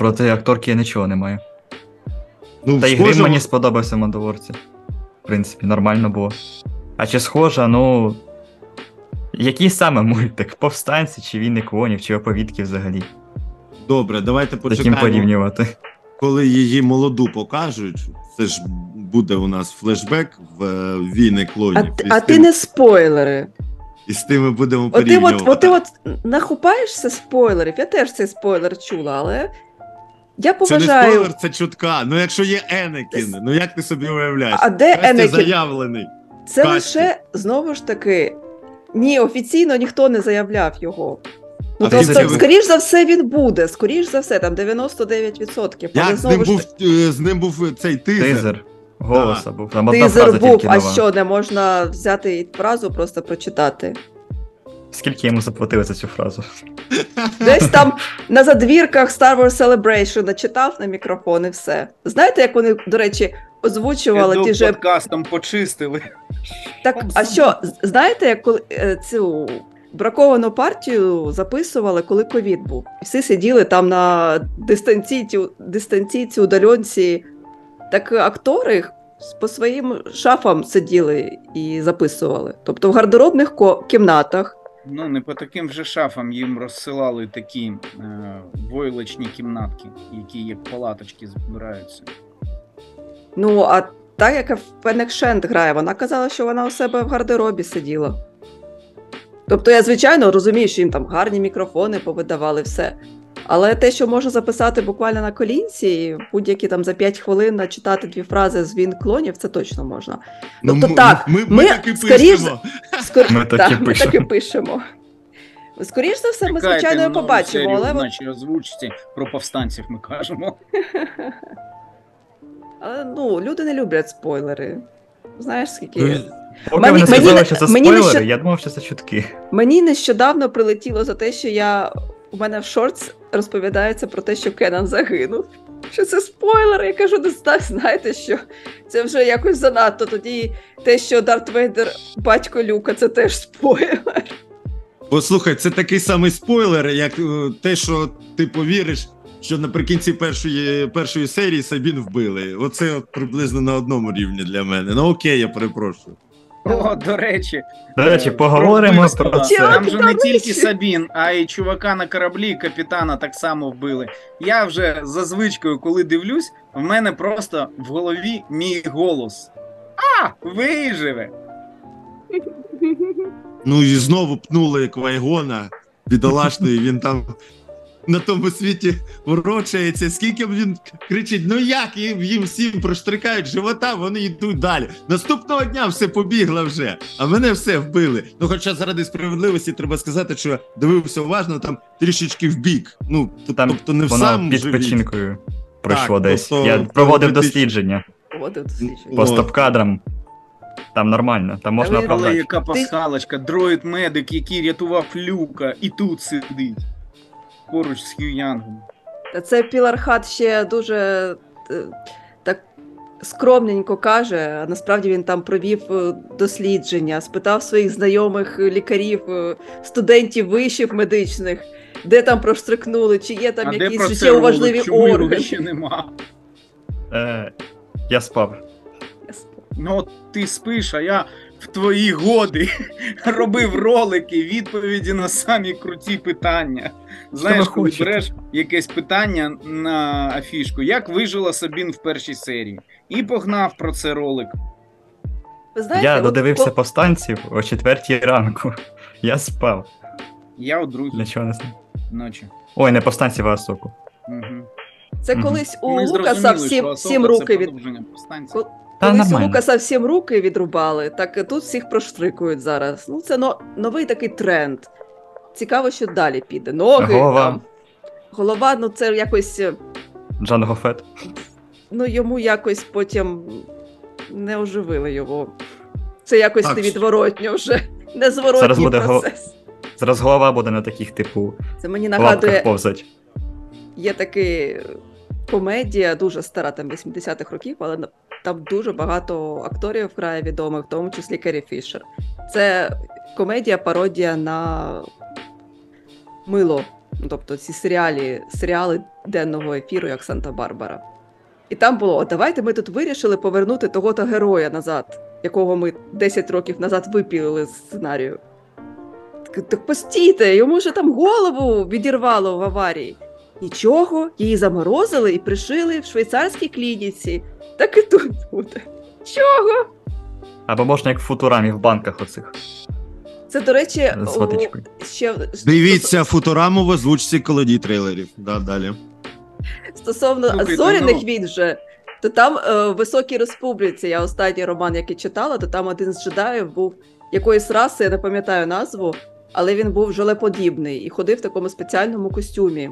Проти акторки я нічого не маю. Ну, Та і схожа грим мені сподобався в Мандалорці. В принципі, нормально було. А чи схожа, ну. Який саме мультик? Повстанці, чи війни клонів, чи оповідки взагалі? Добре, давайте почекаємо. порівнювати. коли її молоду покажуть, це ж буде у нас флешбек в е, війни А, клонів. ти- а ти не спойлери. і з тим ми будемо От ти, порівнювати. от, от, ти от нахупаєшся спойлерів. Я теж цей спойлер чула, але я Це не спойлер, це чутка. Ну якщо є Енекін, ну як ти собі уявляєш? А де Настя Енекін? заявлений. Це Касті. лише знову ж таки. Ні, офіційно ніхто не заявляв його. Ну, А тобто, скоріш за все, він буде. Скоріш за все, там 99%. Але Як з ним ж був е, з ним був цей тизер. Тизер. Голоса був. Там одна Тизер фраза був, тільки а нова. що, не можна взяти фразу, просто прочитати. Скільки йому заплатили за цю фразу? Десь там на задвірках Star Wars Celebration начитав на мікрофон і все. Знаєте, як вони, до речі, озвучували Піду ті же. подкастом почистили. Так, а що, знаєте, як коли е, цю браковану партію записували, коли ковід був? Всі сиділи там на дистанційці, дистанційці удальонці. Так актори по своїм шафам сиділи і записували. Тобто в гардеробних ко- кімнатах. Ну, не по таким вже шафам їм розсилали такі е, войлочні кімнатки, які як палаточки збираються. Ну, а так як Фенек Шент грає, вона казала, що вона у себе в гардеробі сиділа. Тобто я, звичайно, розумію, що їм там гарні мікрофони повидавали все. Але те, що можна записати буквально на колінці, будь-які там за 5 хвилин начитати дві фрази з він клонів, це точно можна. Тобто м- так, ми, ми, ми так і скоріш пишемо. Скор... Ми так і ми пишемо. так і пишемо. Скоріш за все, ми, звичайно, нову побачимо, серію але, в нашій озвучці про повстанців ми кажемо. (laughs) але ну, люди не люблять спойлери. Знаєш, скільки. Ну, Поки Мені- ви не мені сказали, не- що це мені спойлери, ще- я думав, що це чутки. Мені нещодавно прилетіло за те, що я у мене в shorts розповідається про те, що Кенан загинув. Що це спойлер? Я кажу, не знаю, знаєте що? Це вже якось занадто. Тоді те, що Дарт Вейдер батько Люка, це теж спойлер. Послухай, це такий самий спойлер, як е, те, що ти повіриш, що наприкінці першої, першої серії Сабін вбили. Оце от приблизно на одному рівні для мене. Ну окей, я перепрошую. О, до речі, До речі, е, поговоримо про це. Там же не тільки. Сабін, а й чувака на кораблі, капітана так само вбили. Я вже за звичкою, коли дивлюсь, в мене просто в голові мій голос. А, виживе! Ну і знову пнули Квайгона, бідолашний, він там на тому світі ворочається. Скільки б він кричить: ну як їм, їм всім проштрикають живота, вони йдуть далі. Наступного дня все побігло вже, а мене все вбили. Ну, хоча заради справедливості треба сказати, що я дивився уважно, там трішечки в бік. Ну, Там тобто не в сам під печінкою пройшло Так, десь. тобто Я проводив дослідження Поводив дослідження. по стоп-кадрам. Там нормально, там можна Але оправдати. яка пасхалочка, дроїд-медик, який рятував люка, і тут сидить. Поруч з Хью Янгом. Та це Пілархат ще дуже е, так скромненько каже, а насправді він там провів е, дослідження, спитав своїх знайомих лікарів, е, студентів вишів медичних, де там проштрикнули, чи є там а якісь життєво важливі органи. ще нема? Е, я спав. Ну, ти спиш, а я в твої годи (laughs) робив ролики, відповіді на самі круті питання. Знаєш, коли береш якесь питання на афішку, як вижила Сабін в першій серії, і погнав про це ролик. Ви знаєте, Я додивився по- повстанців о четвертій ранку. (laughs) Я спав. Я у другій Для чого не знаю. ночі. Ой, не повстанців, а Асоку. Угу. це колись у Ми Лукаса всім, всім руки від Та Колись нормально. Лукаса всім руки відрубали, так і тут всіх проштрикують зараз. Ну, це но, новий такий тренд. Цікаво, що далі піде. Ноги. Голова. Там. Голова, ну це якось. е, Джан Гофет. Ну, йому якось потім не оживили його. Це якось Так. невідворотньо вже. (laughs) Незворотній Зараз буде гол- процес. Зараз голова буде на таких, типу, Це мені нагадує, повзать. є такий комедія, дуже стара, там 80-х років, але там дуже багато акторів грає відомих, в тому числі Керрі Фішер. Це комедія, пародія на мило. Ну, тобто ці серіалі, серіали денного ефіру, як Санта-Барбара. І там було: «О, давайте ми тут вирішили повернути того-то героя назад, якого ми 10 років назад випілили з сценарію. Так, постійте, йому ж там голову відірвало в аварії. Нічого, її заморозили і пришили в швейцарській клініці. Так і тут буде. Чого? Або можна як в футурамі в банках оцих Це, до речі, з ще Дивіться футураму в озвучці колоді трейлерів. Да, далі. стосовно Слухайте, зоряних ну- війн вже, то там е, в Високій Республіці, я останній роман, який читала, то там один з джедаїв був якоїсь раси, я не пам'ятаю назву, але він був жолеподібний і ходив в такому спеціальному костюмі.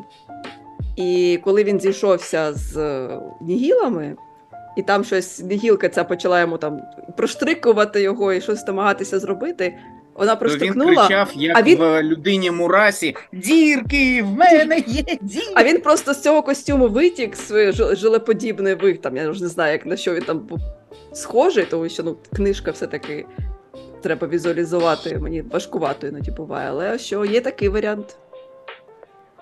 І коли він зійшовся з е, нігілами, і там щось нігілка ця почала йому там проштрикувати його і щось намагатися зробити, вона То він кричав, як а він- в людині Мурасі: Дірки, в мене є дірки! А він просто з цього костюму витік свій жи- жилеподібний вид. Там я вже не знаю, як на що він там був схожий, тому що ну книжка все-таки треба візуалізувати. Мені важкувато іноді буває, але що є такий варіант.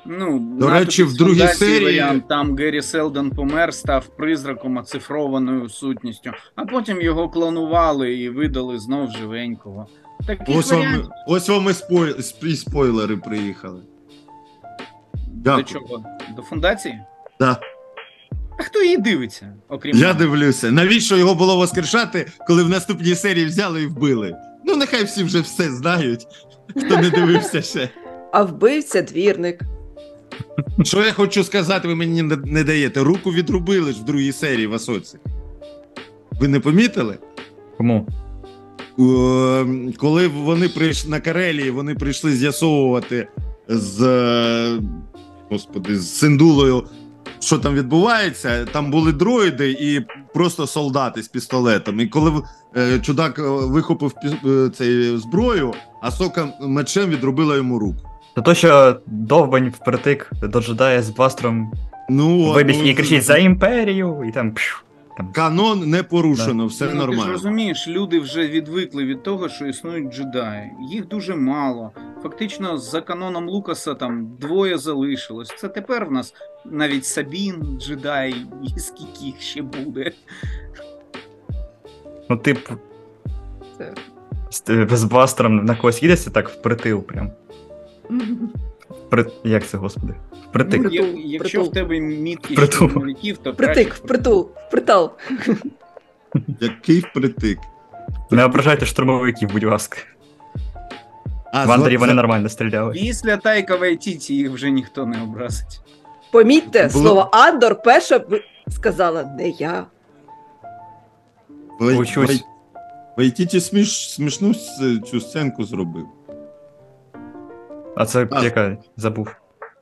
Ну, До речі, в другій серії- варіант, там Геррі Селдон помер, став призраком, оцифрованою сутністю, а потім його клонували і видали знов живенького. Таких Ось вам, ось вам і, спой, і спойлери приїхали. до чого? До фундації? Да. А хто її дивиться, окрім Я мене? дивлюся. Навіщо його було воскрешати, коли в наступній серії взяли і вбили? Ну, нехай всі вже все знають, хто не дивився ще. А вбивця двірник. Що я хочу сказати, ви мені не, не даєте. Руку відрубили ж в другій серії в Асоці. Ви не помітили? Кому? Е, Коли вони прийшли на Карелії, вони прийшли з'ясовувати з е, господи, з Синдулою, що там відбувається. Там були дроїди і просто солдати з пістолетом. І коли е, чудак е, вихопив пі- е, цей зброю, а сока мечем відрубила йому руку. Та то, що довбань впритик до джедая з бластером Ну, вибіг ну, і кричить за імперію, і там. пшу, там. Канон не порушено, все Ну, Ти ж розумієш, люди вже відвикли від того, що існують джедаї. Їх дуже мало. Фактично, за каноном Лукаса там двоє залишилось. Це тепер в нас навіть Сабін, джедай, і скільки їх ще буде. Ну, тип, Це... з, з бластером на когось їдеться так впритил прям. При... Як це, господи? Впритик. Ну, Я- якщо притул. в тебе мітки Притул. штурмовиків, то Притик, впритул, впритул. Який впритик. Не ображайте штурмовиків, будь ласка. А, В Андорі вони нормально стріляли. Після Тайка Вайтіті їх вже ніхто не образить. Помітьте, Було- слово Андор перша сказала не я. Вайтіті сміш, смішну цю сценку зробив. А це А. яка забув.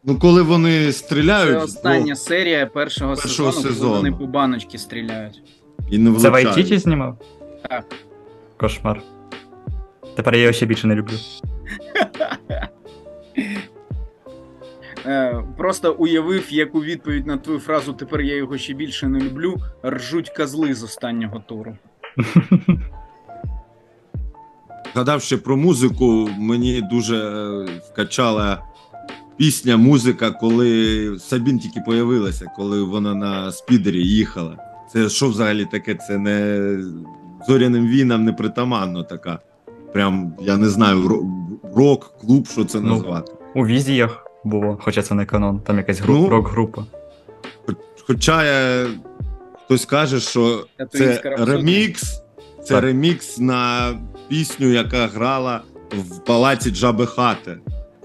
Ну, коли вони стріляють. Це остання серія першого, Першого сезону, сезону. коли вони по баночки стріляють. і не Це. Вайтіті знімав? Так. Кошмар. Тепер я його ще більше не люблю. (laughs) Е, просто уявив, як у відповідь на твою фразу тепер я його ще більше не люблю, ржуть козли з останнього туру. (laughs) Згадав ще про музику, мені дуже е, вкачала пісня, музика, коли Сабін тільки появилася, коли вона на спідері їхала. Це що взагалі таке? Це не зоряним війнам не притаманно така. Прям, я не знаю, рок, клуб, що це Ну, назвати. У візіях було, хоча це не канон, там якась гру... Ну, рок-група. Хоча е, хтось каже, що це ремікс, це ремікс на пісню, яка грала в палаці Джаби Хати.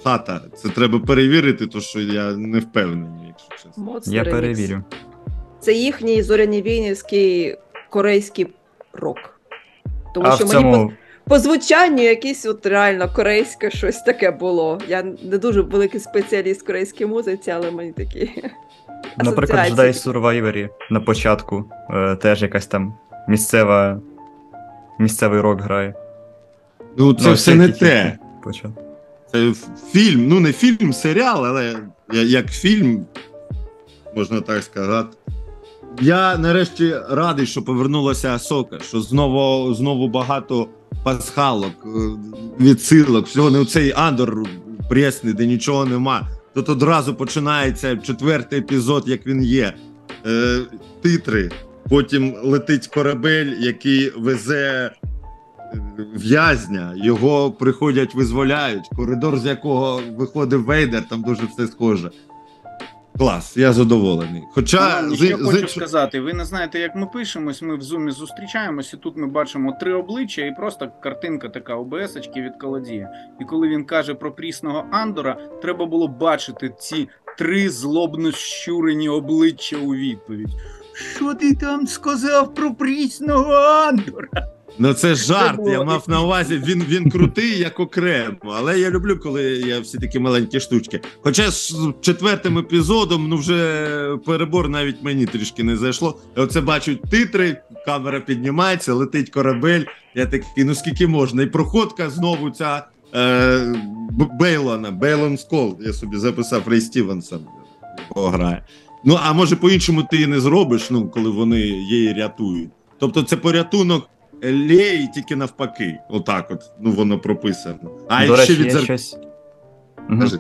Хата. Це треба перевірити, то що я не впевнений, якщо чесно. Моцний Я перевірю. Це їхній зоряні війнівський корейський рок. Тому А що мені по, цьому по звучанню якесь от реально корейське щось таке було. Я не дуже великий спеціаліст в корейській музиці, але мені такі. Наприклад, асоціації. Jedi Survivor на початку е, теж якась там місцева. Місцевий рок грає. Ну, це Ну, все не те. Це фільм, ну не фільм, серіал, але як фільм, можна так сказати. Я нарешті радий, що повернулася Асока, що знову, знову багато пасхалок, е, відсилок, всього не цей Андор пресний, де нічого нема. Тут одразу починається четвертий епізод, як він є. Е, титри. Потім летить корабель, який везе в'язня, його приходять, визволяють. Коридор, з якого виходив Вейдер, там дуже все схоже. Клас, я задоволений. Хоча Ну, з- що з хочу іншого- сказати, ви не знаєте, як ми пишемось, ми в зумі зустрічаємось, і тут ми бачимо три обличчя, і просто картинка така ОБС-очки від колодія. І коли він каже про прісного Андора, треба було бачити ці три злобно щурені обличчя у відповідь. Що ти там сказав про прісного Андора? Ну це жарт. було Я мав на увазі. Він він крутий як окремо. Але я люблю, коли є всі такі маленькі штучки. Хоча з четвертим епізодом, ну вже перебор навіть мені трішки не зайшло. Оце бачу титри, камера піднімається, летить корабель. Я такий, ну скільки можна? І проходка знову ця е, Бейлона, Бейлон Сколл. Я собі записав Рей Стівенсон. Його грає. Ну а може по-іншому ти і не зробиш, ну коли вони її рятують. Тобто це порятунок Леї тільки навпаки. Отак, от ну воно прописано. А До ще речі, від я зер... щось. Мгм. Кажи.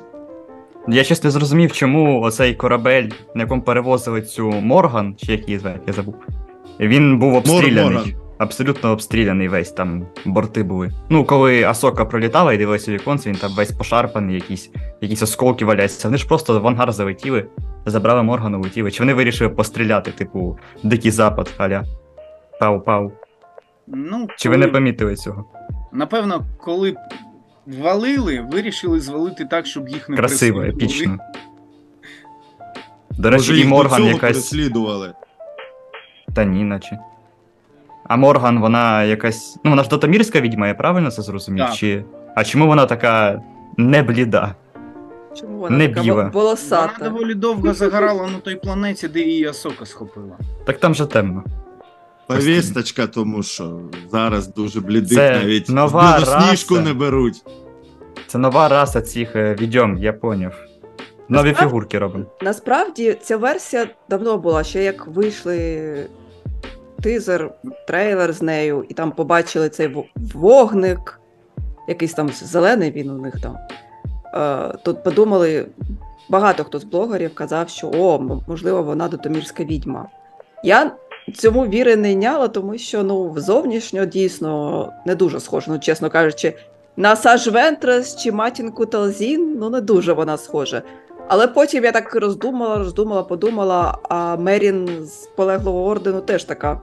Я щось не зрозумів, чому оцей корабель, на якому перевозили цю Морган, чи як її звати, я забув. Він був обстріляний. Морган. Абсолютно обстріляний весь, там борти були. Ну, коли Асока пролітала і дивилася у віконце, він там весь пошарпаний, якісь, якісь осколки валяються. Вони ж просто в ангар залетіли. забрали Моргана, улетіли. Чи вони вирішили постріляти, типу, Дикий Запад, аля. Пау-пау. Ну, Чи ви не помітили цього? Напевно, коли валили, вирішили звалити так, щоб їх не Красиво, епічно. До речі, і Морган якась. переслідували. Та ні, наче. А Морган, вона якась. Ну, вона ж дотомірська відьма, я правильно це зрозумів? Так. Чи... А чому вона така не бліда? Чому вона Не така біла. волосата? Вона доволі довго загорала на той планеті, де її Асока схопила. Так там же темно. Повісточка, тому що зараз дуже блідих Це навіть нова білосніжку раса. не беруть. Це нова раса цих е, відьом, я поняв. Нові Насправді- фігурки робимо. Насправді ця версія давно була, ще як вийшли тизер, трейлер з нею, і там побачили цей во- вогник, якийсь там зелений він у них там. Е, тут подумали, багато хто з блогерів казав, що о, м- можливо, вона дотомірська відьма. Я цьому віри не йняла, тому що ну, зовнішньо дійсно не дуже схоже, ну, чесно кажучи. На Саж Вентрес чи матінку Талзін, ну не дуже вона схожа. Але потім я так роздумала, роздумала, подумала, а Мерін з полеглого ордену теж така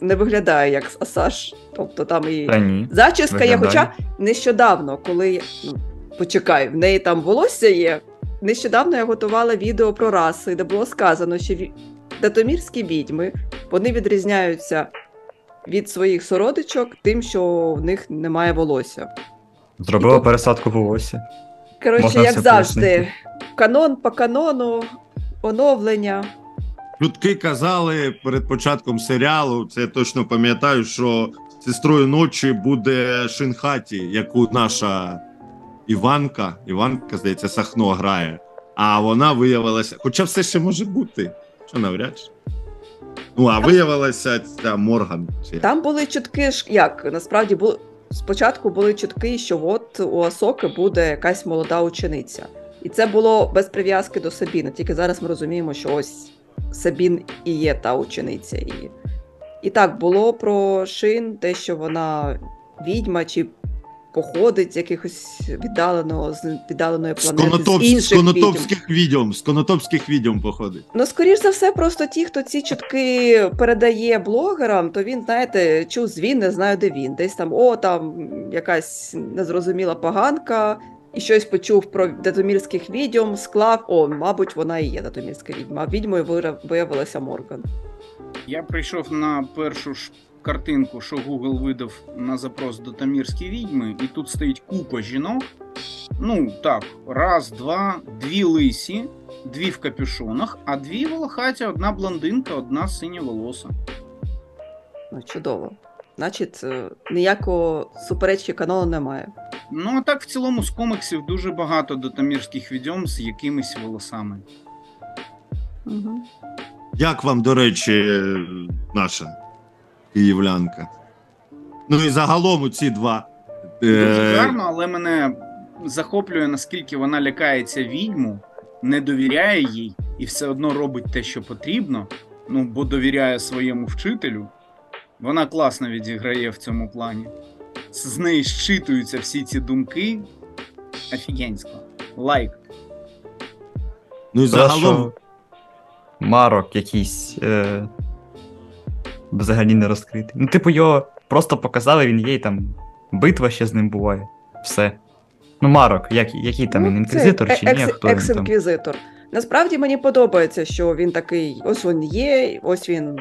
не виглядає як Асаш. Тобто там і Та ні. зачіска є. Хоча нещодавно, коли ну, почекай, в неї там волосся є. Нещодавно я готувала відео про раси, де було сказано, що датомірські відьми вони відрізняються від своїх сородичок тим, що в них немає волосся. Зробила І тут- пересадку волосся. Коротше, Можна як все завжди, пояснити. канон по канону, оновлення. Чутки казали перед початком серіалу, це я точно пам'ятаю, що сестрою ночі буде Шинхаті, яку наша Іванка, Іванка, здається, Сахно грає. А вона виявилася, хоча все ще може бути, що навряд чи. Ну, а виявилася ця Морган. Чи... Там були чутки як насправді були спочатку були чутки, що от у Асоки буде якась молода учениця. І це було без прив'язки до Сабіни. Тільки зараз ми розуміємо, що ось Сабін і є та учениця. І, і так було про Шин, те, що вона відьма чи походить з якихось віддаленого з віддаленої планети, конотоп... з з інших конотопських відьом, з конотопських відьом походить. Ну, скоріш за все, просто ті, хто ці чутки передає блогерам, то він, знаєте, чув звін, не знаю, де він. Десь там, о, там якась незрозуміла поганка, і щось почув про датомірських відьом, склав, о, мабуть, вона і є датомірська відьма. Відьмою виявилася Морган. Я прийшов на першу ж картинку, що Google видав на запрос до Тамірські відьми, і тут стоїть купа жінок. Ну так, раз, два, дві лисі, дві в капюшонах, а дві волохаті, одна блондинка, одна синя волоса. Ну, чудово. Значить, е, ніякого суперечки канону немає. Ну а так в цілому з коміксів дуже багато дотамірських відьом з якимись волосами. Угу. Як вам, до речі, наша київлянка? Ну і загалом ці два. Дуже Е, гарно, але мене захоплює, наскільки вона лякається відьму, не довіряє їй і все одно робить те, що потрібно. Ну, бо довіряє своєму вчителю. Вона класно відіграє в цьому плані. З з неї щитуються всі ці думки. Офігенсько. Лайк. ну і загалом, Марок якийсь е... взагалі не розкритий. Ну, типу, його просто показали, він є, і там битва ще з ним буває. Все. Ну, Марок, як, який там він, інквізитор чи ні? екс- Хто екс-інквізитор. Насправді мені подобається, що він такий, ось він є, ось він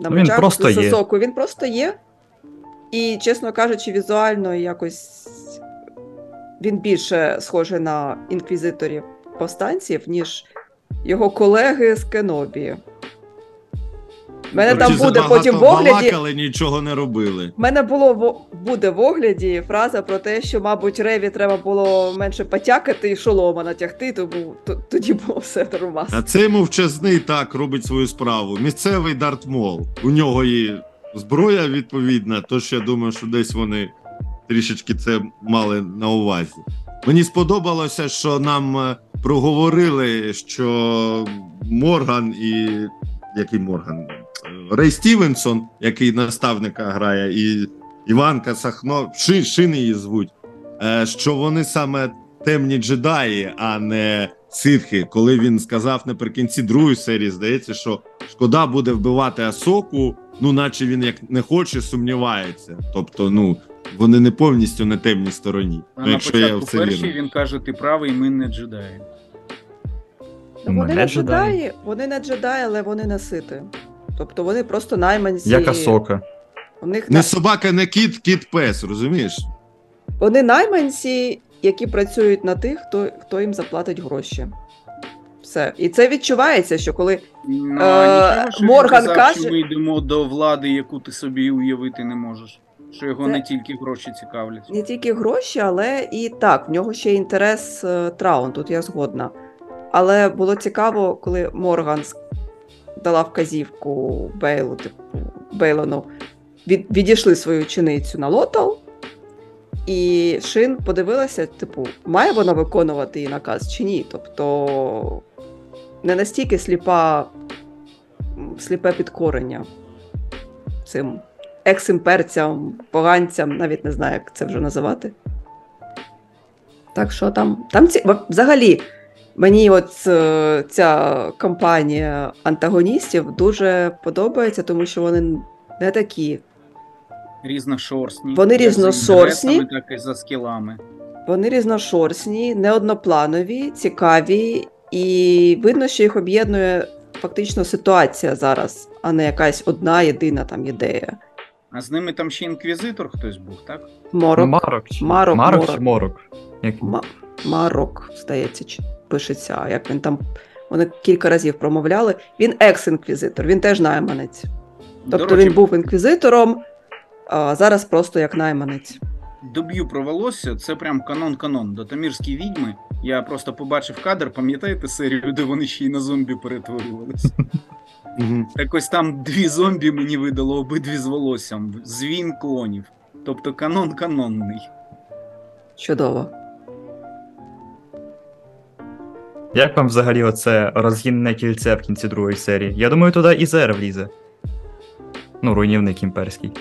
на він мечах просто з є. соку. Він просто є. І, чесно кажучи, візуально якось він більше схожий на інквізиторів повстанців, ніж його колеги з Кенобі. Мене там буде потім в огляді. балакали, нічого не робили. У мене було во- буде в огляді фраза про те, що, мабуть, Реві треба було менше потякати і шолома натягти, тому тоді було все нормально. А цей мовчазний так робить свою справу. Місцевий Дарт Мол. У нього і зброя відповідна, тож я думаю, що десь вони трішечки це мали на увазі. Мені сподобалося, що нам е, проговорили, що Морган і. Який Морган? Рей Стівенсон, який наставника грає, і Іванка Сахно, Ши, Шин її звуть, е, що вони саме темні джедаї, а не ситхи, коли він сказав наприкінці другої серії, здається, що шкода буде вбивати Асоку, ну наче він як не хоче, сумнівається. Тобто, ну вони не повністю на темній стороні. А Ну, на якщо я в початку це першій він каже: ти правий, ми не джедаї. Вони не джедаї. джедаї, вони не джедаї, але вони не сити. Тобто вони просто найманці. Як Асока. У них Не на- собака, не кіт, кіт пес, розумієш? Вони найманці, які працюють на тих, хто, хто їм заплатить гроші. Все. І це відчувається, що коли Ну, Е, нічого, що він Морган казав, каже- що ми йдемо до влади, яку ти собі уявити не можеш. Що його Це- не тільки гроші цікавлять. не тільки гроші, але і так, в нього ще інтерес е, Траун, тут я згодна. Але було цікаво, коли Морган с- дала вказівку Бейлу, типу, Бейлону, від, відійшли свою ученицю на лотал, і Шин подивилася, типу, має вона виконувати її наказ чи ні. Тобто не настільки сліпа, сліпе підкорення цим екс-імперцям, поганцям, навіть не знаю, як це вже називати. Так що там, там ці... взагалі, мені от е, ця компанія антагоністів дуже подобається, тому що вони не такі. Різношорстні. Вони інтересами, Так і за скілами. Вони різношорстні, неоднопланові, цікаві, і видно, що їх об'єднує фактично ситуація зараз, а не якась одна єдина там ідея. А з ними там ще інквізитор хтось був, так? Морок. Марок. Марок, Марок чи Морок? Як... Марок, здається, чи пишеться, як він там. Вони кілька разів промовляли. Він екс-інквізитор, він теж найманець. Тобто До речі, він був інквізитором, а зараз просто як найманець. доб'ю про волосся, це прям канон-канон. Дотамірські відьми. Я просто побачив кадр, пам'ятаєте серію, де вони ще й на зомбі перетворювалися? (laughs) Так ось там дві зомбі мені видало обидві з волоссям. Звін клонів. Тобто канон канонний. Чудово. Як вам взагалі оце розгінне кільце в кінці другої серії? Я думаю, туди і Зер влізе. Ну, руйнівник імперський.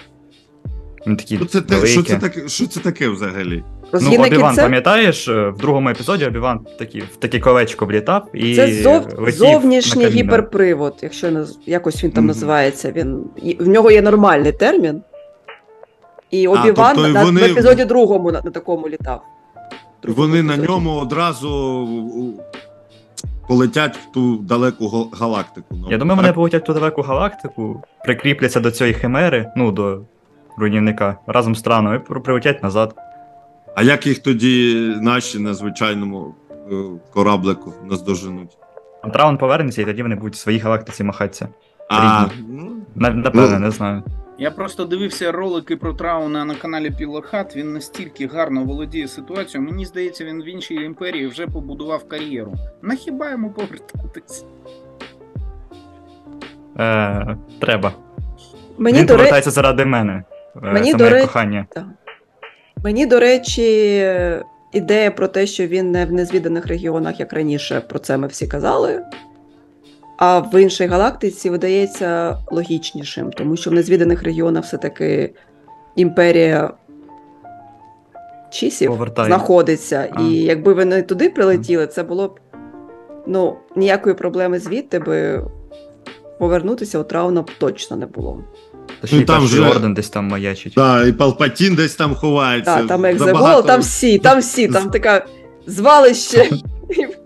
Він такий Що, це, те- великий. що, це таке, що це таке взагалі? Ну, Розгінне Обіван, кільце пам'ятаєш, е, в другому епізоді Обіван такі, в таке колечко влітав і це зов... летів зовнішній на гіперпривод, якщо не з- якось він там Мгм. називається. Він... і- В нього є нормальний термін. І Обіван тобто на... вони- в епізоді другому на, на такому літав. Другому Вони на епізоді. ньому одразу у, полетять в ту далеку галактику. Ну, Я думаю, вони полетять в ту далеку галактику, прикріпляться до цієї химери, ну, до руйнівника, разом з Траном, і прилетять назад. А як їх тоді наші на звичайному е, кораблику наздоженуть? Траун повернеться, і тоді вони будуть в своїй галактиці махатися. А, Рідні. ну, На- Напевне, Ну. не знаю. Я просто дивився ролики про Трауна на каналі Пілорхат. Він настільки гарно володіє ситуацією. Мені здається, він в іншій імперії вже побудував кар'єру. На хіба йому повертатись? Е, треба. Мені, Він до ре... повертається заради мене. Е, Мені, це до моє ре- кохання. Мені, до речі, ідея про те, що він не в незвіданих регіонах, як раніше, про це ми всі казали. А в іншій галактиці видається логічнішим, тому що в незвіданих регіонах все-таки імперія чісів Повертає. знаходиться. А. І якби вони туди прилетіли, це було б ну, ніякої проблеми звідти би повернутися у Трауна б точно не було. Та ще й Ну, там же- орден десь там маячить. да, і Палпатін десь там ховається. Так, там екзегол, Забагато- там всі, там всі, там така звалище. (laughs)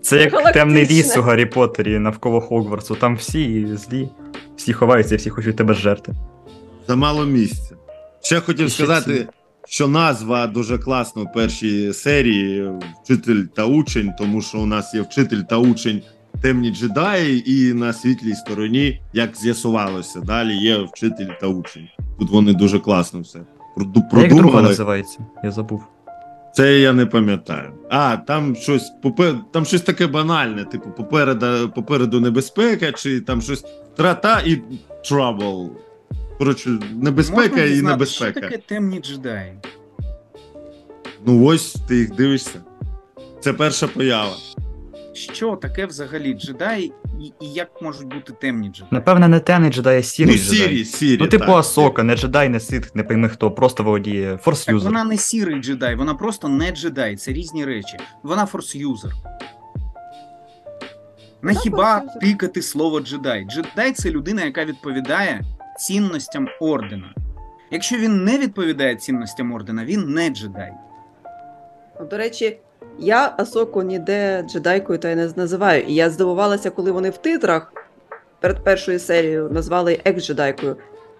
Це як темний ліс у Гаррі Поттері навколо Хогвартсу. Там всі злі, всі ховаються, всі хочуть тебе зжерти. Замало місця. Ще хотів І ще сказати, ці. що назва дуже класна в першій серії вчитель та учень, тому що у нас є вчитель та учень темні джедаї, і на світлій стороні, як з'ясувалося, далі є вчитель та учень. Тут вони дуже класно все проду- А Як друга називається? Я забув. Це я не пам'ятаю. А, там щось попе... там щось таке банальне, типу, попереду, попереду небезпека, чи там щось трата і trouble. Коротше, небезпека Можна і дізнатися, небезпека. Що таке темні джедаї? Ну ось ти їх дивишся. Це перша поява. Що таке взагалі джедаї і, і як можуть бути темні джедаї? Напевне, не темний джедай, а сірий ну, джедай. сірі, сірі. Ну, типу так. Асока, не джедай, не сит, не пойми хто, просто володіє force-user. вона не сірий джедай, вона просто не джедай, це різні речі. Вона force-user. На Так, хіба так, тикати слово джедай? Джедай це людина, яка відповідає цінностям ордена. Якщо він не відповідає цінностям ордена, він не джедай. Ну, До речі, я Асоку ніде джедайкою та й не називаю. І я здивувалася, коли вони в титрах перед першою серією назвали екс-джедайкою.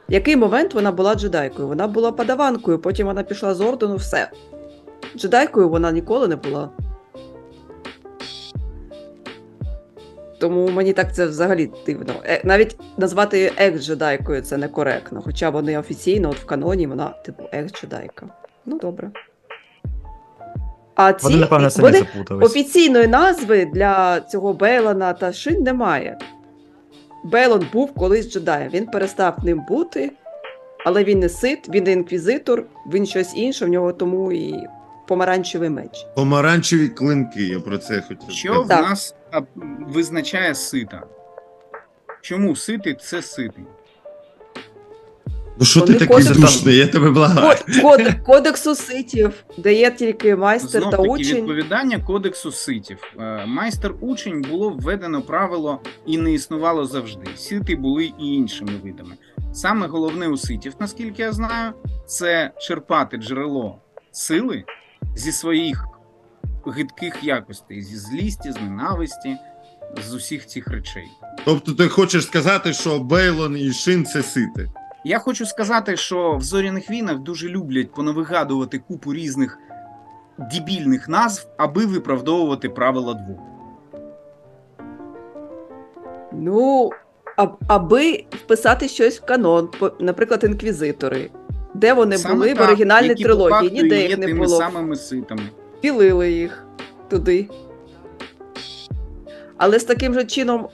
В який момент вона була джедайкою? Вона була падаванкою, потім вона пішла з ордену, все. Джедайкою вона ніколи не була. Тому мені так це взагалі дивно. Е, навіть назвати її екс-джедайкою це некоректно. Хоча вони офіційно, от в каноні, вона, типу, екс-джедайка. Ну, добре. А ці, Вони, напевно, самі вони заплутались. офіційної назви для цього Бейлона та Шин немає. Бейлон був колись джедаєм. Він перестав ним бути, але він не сит, він не інквізитор, він щось інше, в нього тому і помаранчевий меч. Помаранчеві клинки, я про це хотів Що в. Так. нас а, визначає сита? Чому ситий це ситий? Ну що ти такий кодекс- душний, я тебе благаю. Код, код, кодексу ситів, де є тільки майстер Знов та таки учень. відповідання кодексу ситів. Е, Майстер-учень було введено правило і не існувало завжди. Сити були і іншими видами. Саме головне у ситів, наскільки я знаю, це черпати джерело сили зі своїх гидких якостей, зі злісті, з ненависті, з усіх цих речей. Тобто ти хочеш сказати, що Бейлон і Шин це сити. Я хочу сказати, що в зоряних війнах дуже люблять понавигадувати купу різних дебільних назв, аби виправдовувати правила двох. Ну, а, аби вписати щось в канон, наприклад, інквізитори. Де вони Саме були в оригінальній які трилогії? Ніде їх не було. самими ситами. Пілили їх туди. Але з таким же чином,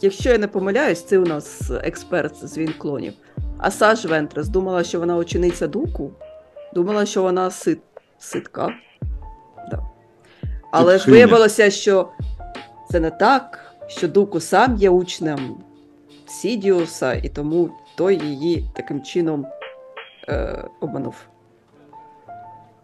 якщо я не помиляюсь, це у нас експерт з він клонів. А Саш Вентрес думала, що вона учениця дуку, думала, що вона сит... ситка. Да. Але ж виявилося, що це не так, що дуку сам є учнем Сідіуса, і тому той її таким чином е, обманув.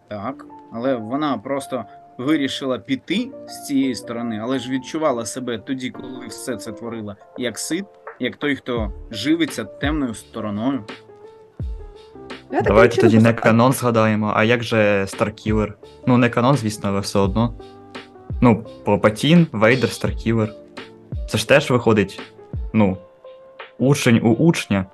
Так, але вона просто вирішила піти з цієї сторони, але ж відчувала себе тоді, коли все це творила, як сит, як той, хто живиться темною стороною. Я Давайте чином тоді не просто- канон згадаємо, а як же Старкілер? Ну, не канон, звісно, але все одно. Ну, Палпатін, Вейдер, Старкілер. Це ж теж виходить, ну, учень у учня.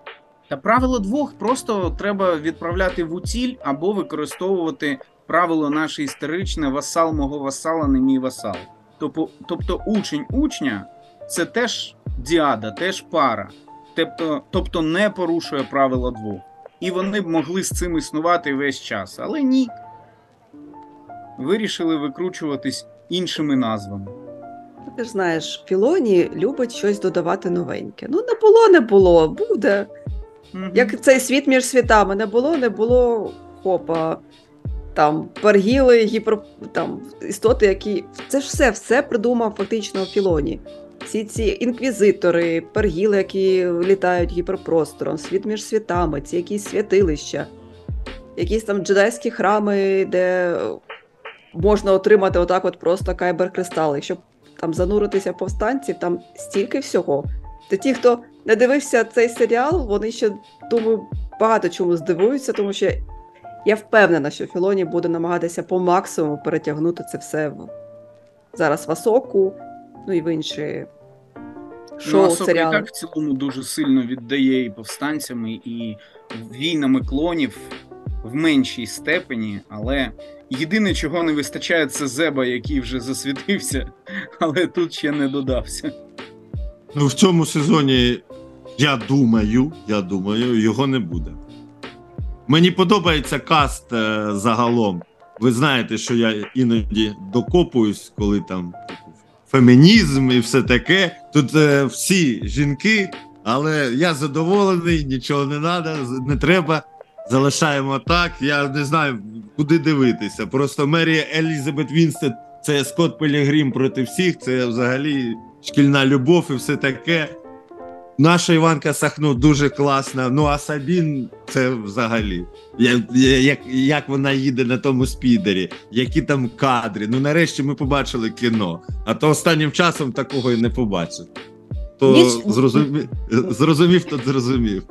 Та правило двох просто треба відправляти в утіль або використовувати правило наше історичне васал мого васала, не мій васал. Тобто, тобто учень учня це теж діада, теж пара, тобто, тобто не порушує правила двох. І вони б могли з цим існувати весь час, але ні. Вирішили викручуватись іншими назвами. Ти ж знаєш, Філоні любить щось додавати новеньке. Ну, не було, не було, буде. Мгм. Як цей світ між світами, не було, не було хопа. Там паргіли, гіпер... там, істоти, які. Це ж все, все придумав фактично Філоні. Всі ці інквізитори, пергіли, які літають гіперпростором, світ між світами, ці якісь святилища, якісь там джедайські храми, де можна отримати отак от просто кайбер-кристали. Щоб там зануритися повстанців, там стільки всього. Та ті, хто не дивився цей серіал, вони ще, думаю, багато чому здивуються, тому що я впевнена, що Філоні буде намагатися по максимуму перетягнути це все в... зараз в Асоку, ну і в інші Ну, шоу, Асока і так в цілому дуже сильно віддає і повстанцями, і війнами клонів в меншій степені, але єдине, чого не вистачає, це Зеба, який вже засвітився, (laughs) але тут ще не додався. Ну, в цьому сезоні, я думаю, я думаю, його не буде. Мені подобається каст е, загалом. Ви знаєте, що я іноді докопуюсь, коли там типу, фемінізм і все таке. Тут е, всі жінки, але я задоволений, нічого не треба, не треба. Залишаємо так. Я не знаю, куди дивитися. Просто Мері Елізабет Вінстед це Скотт Пілігрим проти всіх, це взагалі шкільна любов і все таке. Наша Іванка Сахно дуже класна. Ну а Сабін це взагалі. Я, я- як, як вона їде на тому спідері, які там кадри. Ну нарешті ми побачили кіно. А то останнім часом такого і не побачив. То Ніч- зрозумів, зрозумів, то зрозумів.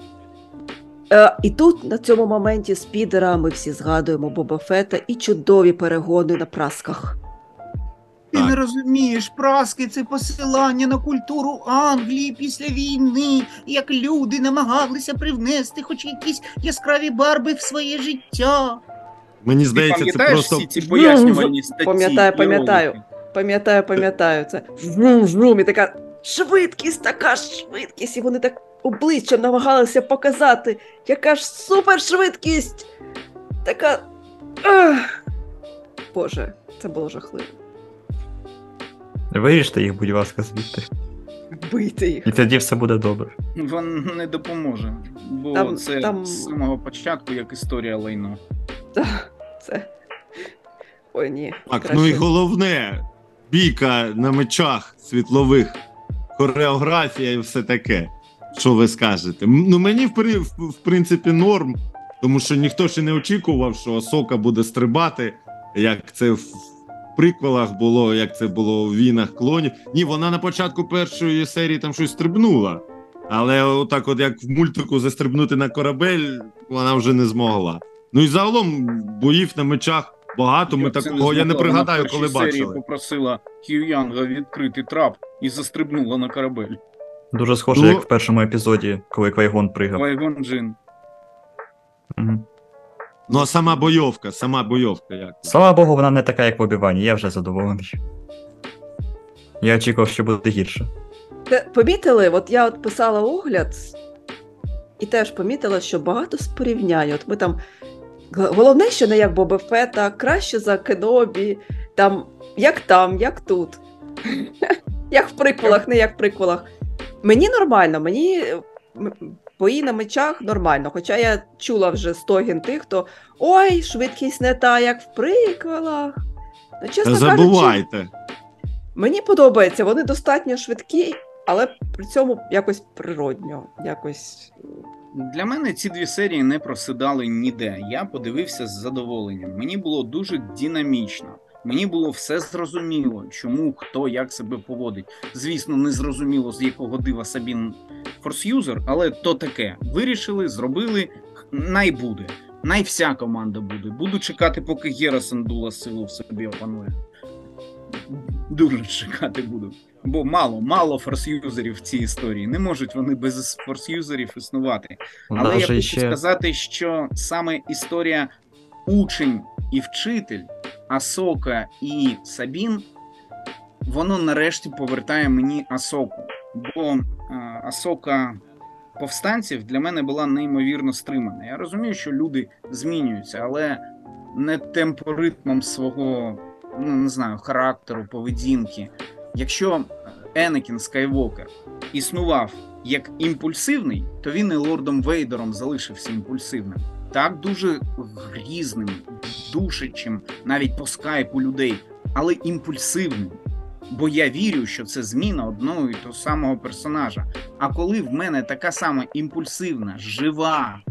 Е, і тут на цьому моменті спідера ми всі згадуємо Боба Фета і чудові перегони на прасках. Ти Так. не розумієш, праски це посилання на культуру Англії після війни, як люди намагалися привнести хоч якісь яскраві барби в своє життя. Мені Ти здається, це просто всі ці пояснювальні статті? Пам'ятаю, пам'ятаю. Пам'ятаю, пам'ятаю, це врум, врум, і така швидкість, така швидкість, і вони так обличчям намагалися показати, яка ж супершвидкість. Така. Ах. Боже, це було жахливо. Виріжте їх, будь ласка, звідти. Бийте їх. І тоді все буде добре. Він не допоможе, бо Там- це там- з самого початку як історія лайно. Це. Ой, ні. Так, краще. ну і головне, бійка на мечах світлових, хореографія і все таке. Що ви скажете? М, Ну мені в, при- в, в принципі норм, тому що ніхто ще не очікував, що Сока буде стрибати, як це в приквелах було, як це було в війнах клонів. Ні, вона на початку першої серії там щось стрибнула. Але отак, от як в мультику застрибнути на корабель, вона вже не змогла. Ну і загалом боїв на мечах багато. Ми це такого я не пригадаю, коли серії попросила Хью відкрити трап і застрибнула на корабель. Дуже схоже, Ну- як в першому епізоді, коли Квайгон пригав. Вайгон Джин. Мгм. Ну а сама бойовка, сама бойовка як. Слава Богу, вона не така, як в Обівані, я вже задоволений. Я очікував, що буде гірше. Те- Помітили, от я от писала огляд і теж помітила, що багато з порівнянь. От ми там г- головне, що не як Боба Фета, краще за Кенобі, там як там, як тут. (laughs) Як в приквелах, не як в приквелах. Мені нормально, мені е, м- бої на мечах нормально. Хоча я чула вже стогін тих, хто ой, швидкість не та, як в приквелах. Ну, чесно кажучи, Мені подобається, вони достатньо швидкі, але при цьому якось природньо, якось. Для мене ці дві серії не просидали ніде. Я подивився з задоволенням. Мені було дуже динамічно. Мені було все зрозуміло, чому хто як себе поводить. Звісно, не зрозуміло, з якого дива Сабін форсюзер, але то таке. Вирішили, зробили, най буде. Най вся команда буде. Буду чекати, поки Гера Сандула силу в собі опанує. Дуже чекати буду. Бо мало, мало форсюзерів в цій історії. Не можуть вони без форсюзерів існувати. Але я хочу ще сказати, що саме історія учень і вчитель, Асока і Сабін, воно нарешті повертає мені Асоку. Бо е, Асока повстанців для мене була неймовірно стримана. Я розумію, що люди змінюються, але не темпоритмом свого, ну не знаю, характеру, поведінки. Якщо Енекін Скайвокер існував як імпульсивний, то він і лордом Вейдером залишився імпульсивним. Так дуже грізним, душачим, навіть по скайпу людей, але імпульсивним. Бо я вірю, що це зміна одного і того самого персонажа. А коли в мене така сама імпульсивна, жива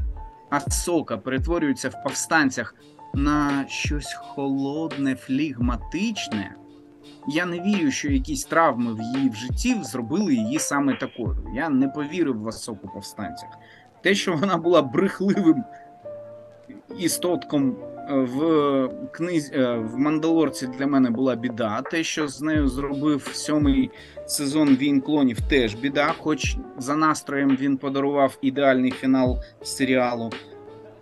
Асока перетворюється в повстанцях на щось холодне, флігматичне, я не вірю, що якісь травми в її в житті зробили її саме такою. Я не повірив в Асоку повстанцях. Те, що вона була брехливим істотком е, в книзі е, в Мандалорці для мене була біда. Те, що з нею зробив сьомий сезон Війн клонів, теж біда, хоч за настроєм він подарував ідеальний фінал серіалу.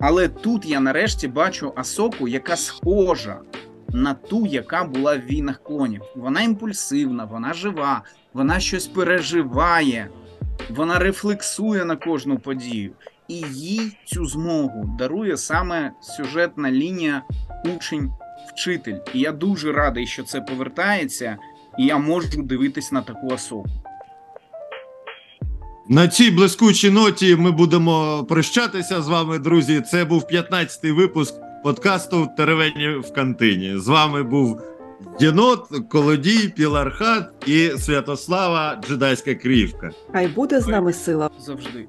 Але тут я нарешті бачу Асоку, яка схожа на ту, яка була в війнах клонів. Вона імпульсивна, вона жива, вона щось переживає, вона рефлексує на кожну подію. І їй цю змогу дарує саме сюжетна лінія учень-вчитель. І я дуже радий, що це повертається, і я можу дивитись на таку особу. На цій блискучій ноті ми будемо прощатися з вами, друзі. Це був 15-й випуск подкасту Теревені в кантині. З вами був Єнот, Колодій, Пілархат і Святослава Джедайська Крівка. Хай буде з нами сила. Завжди.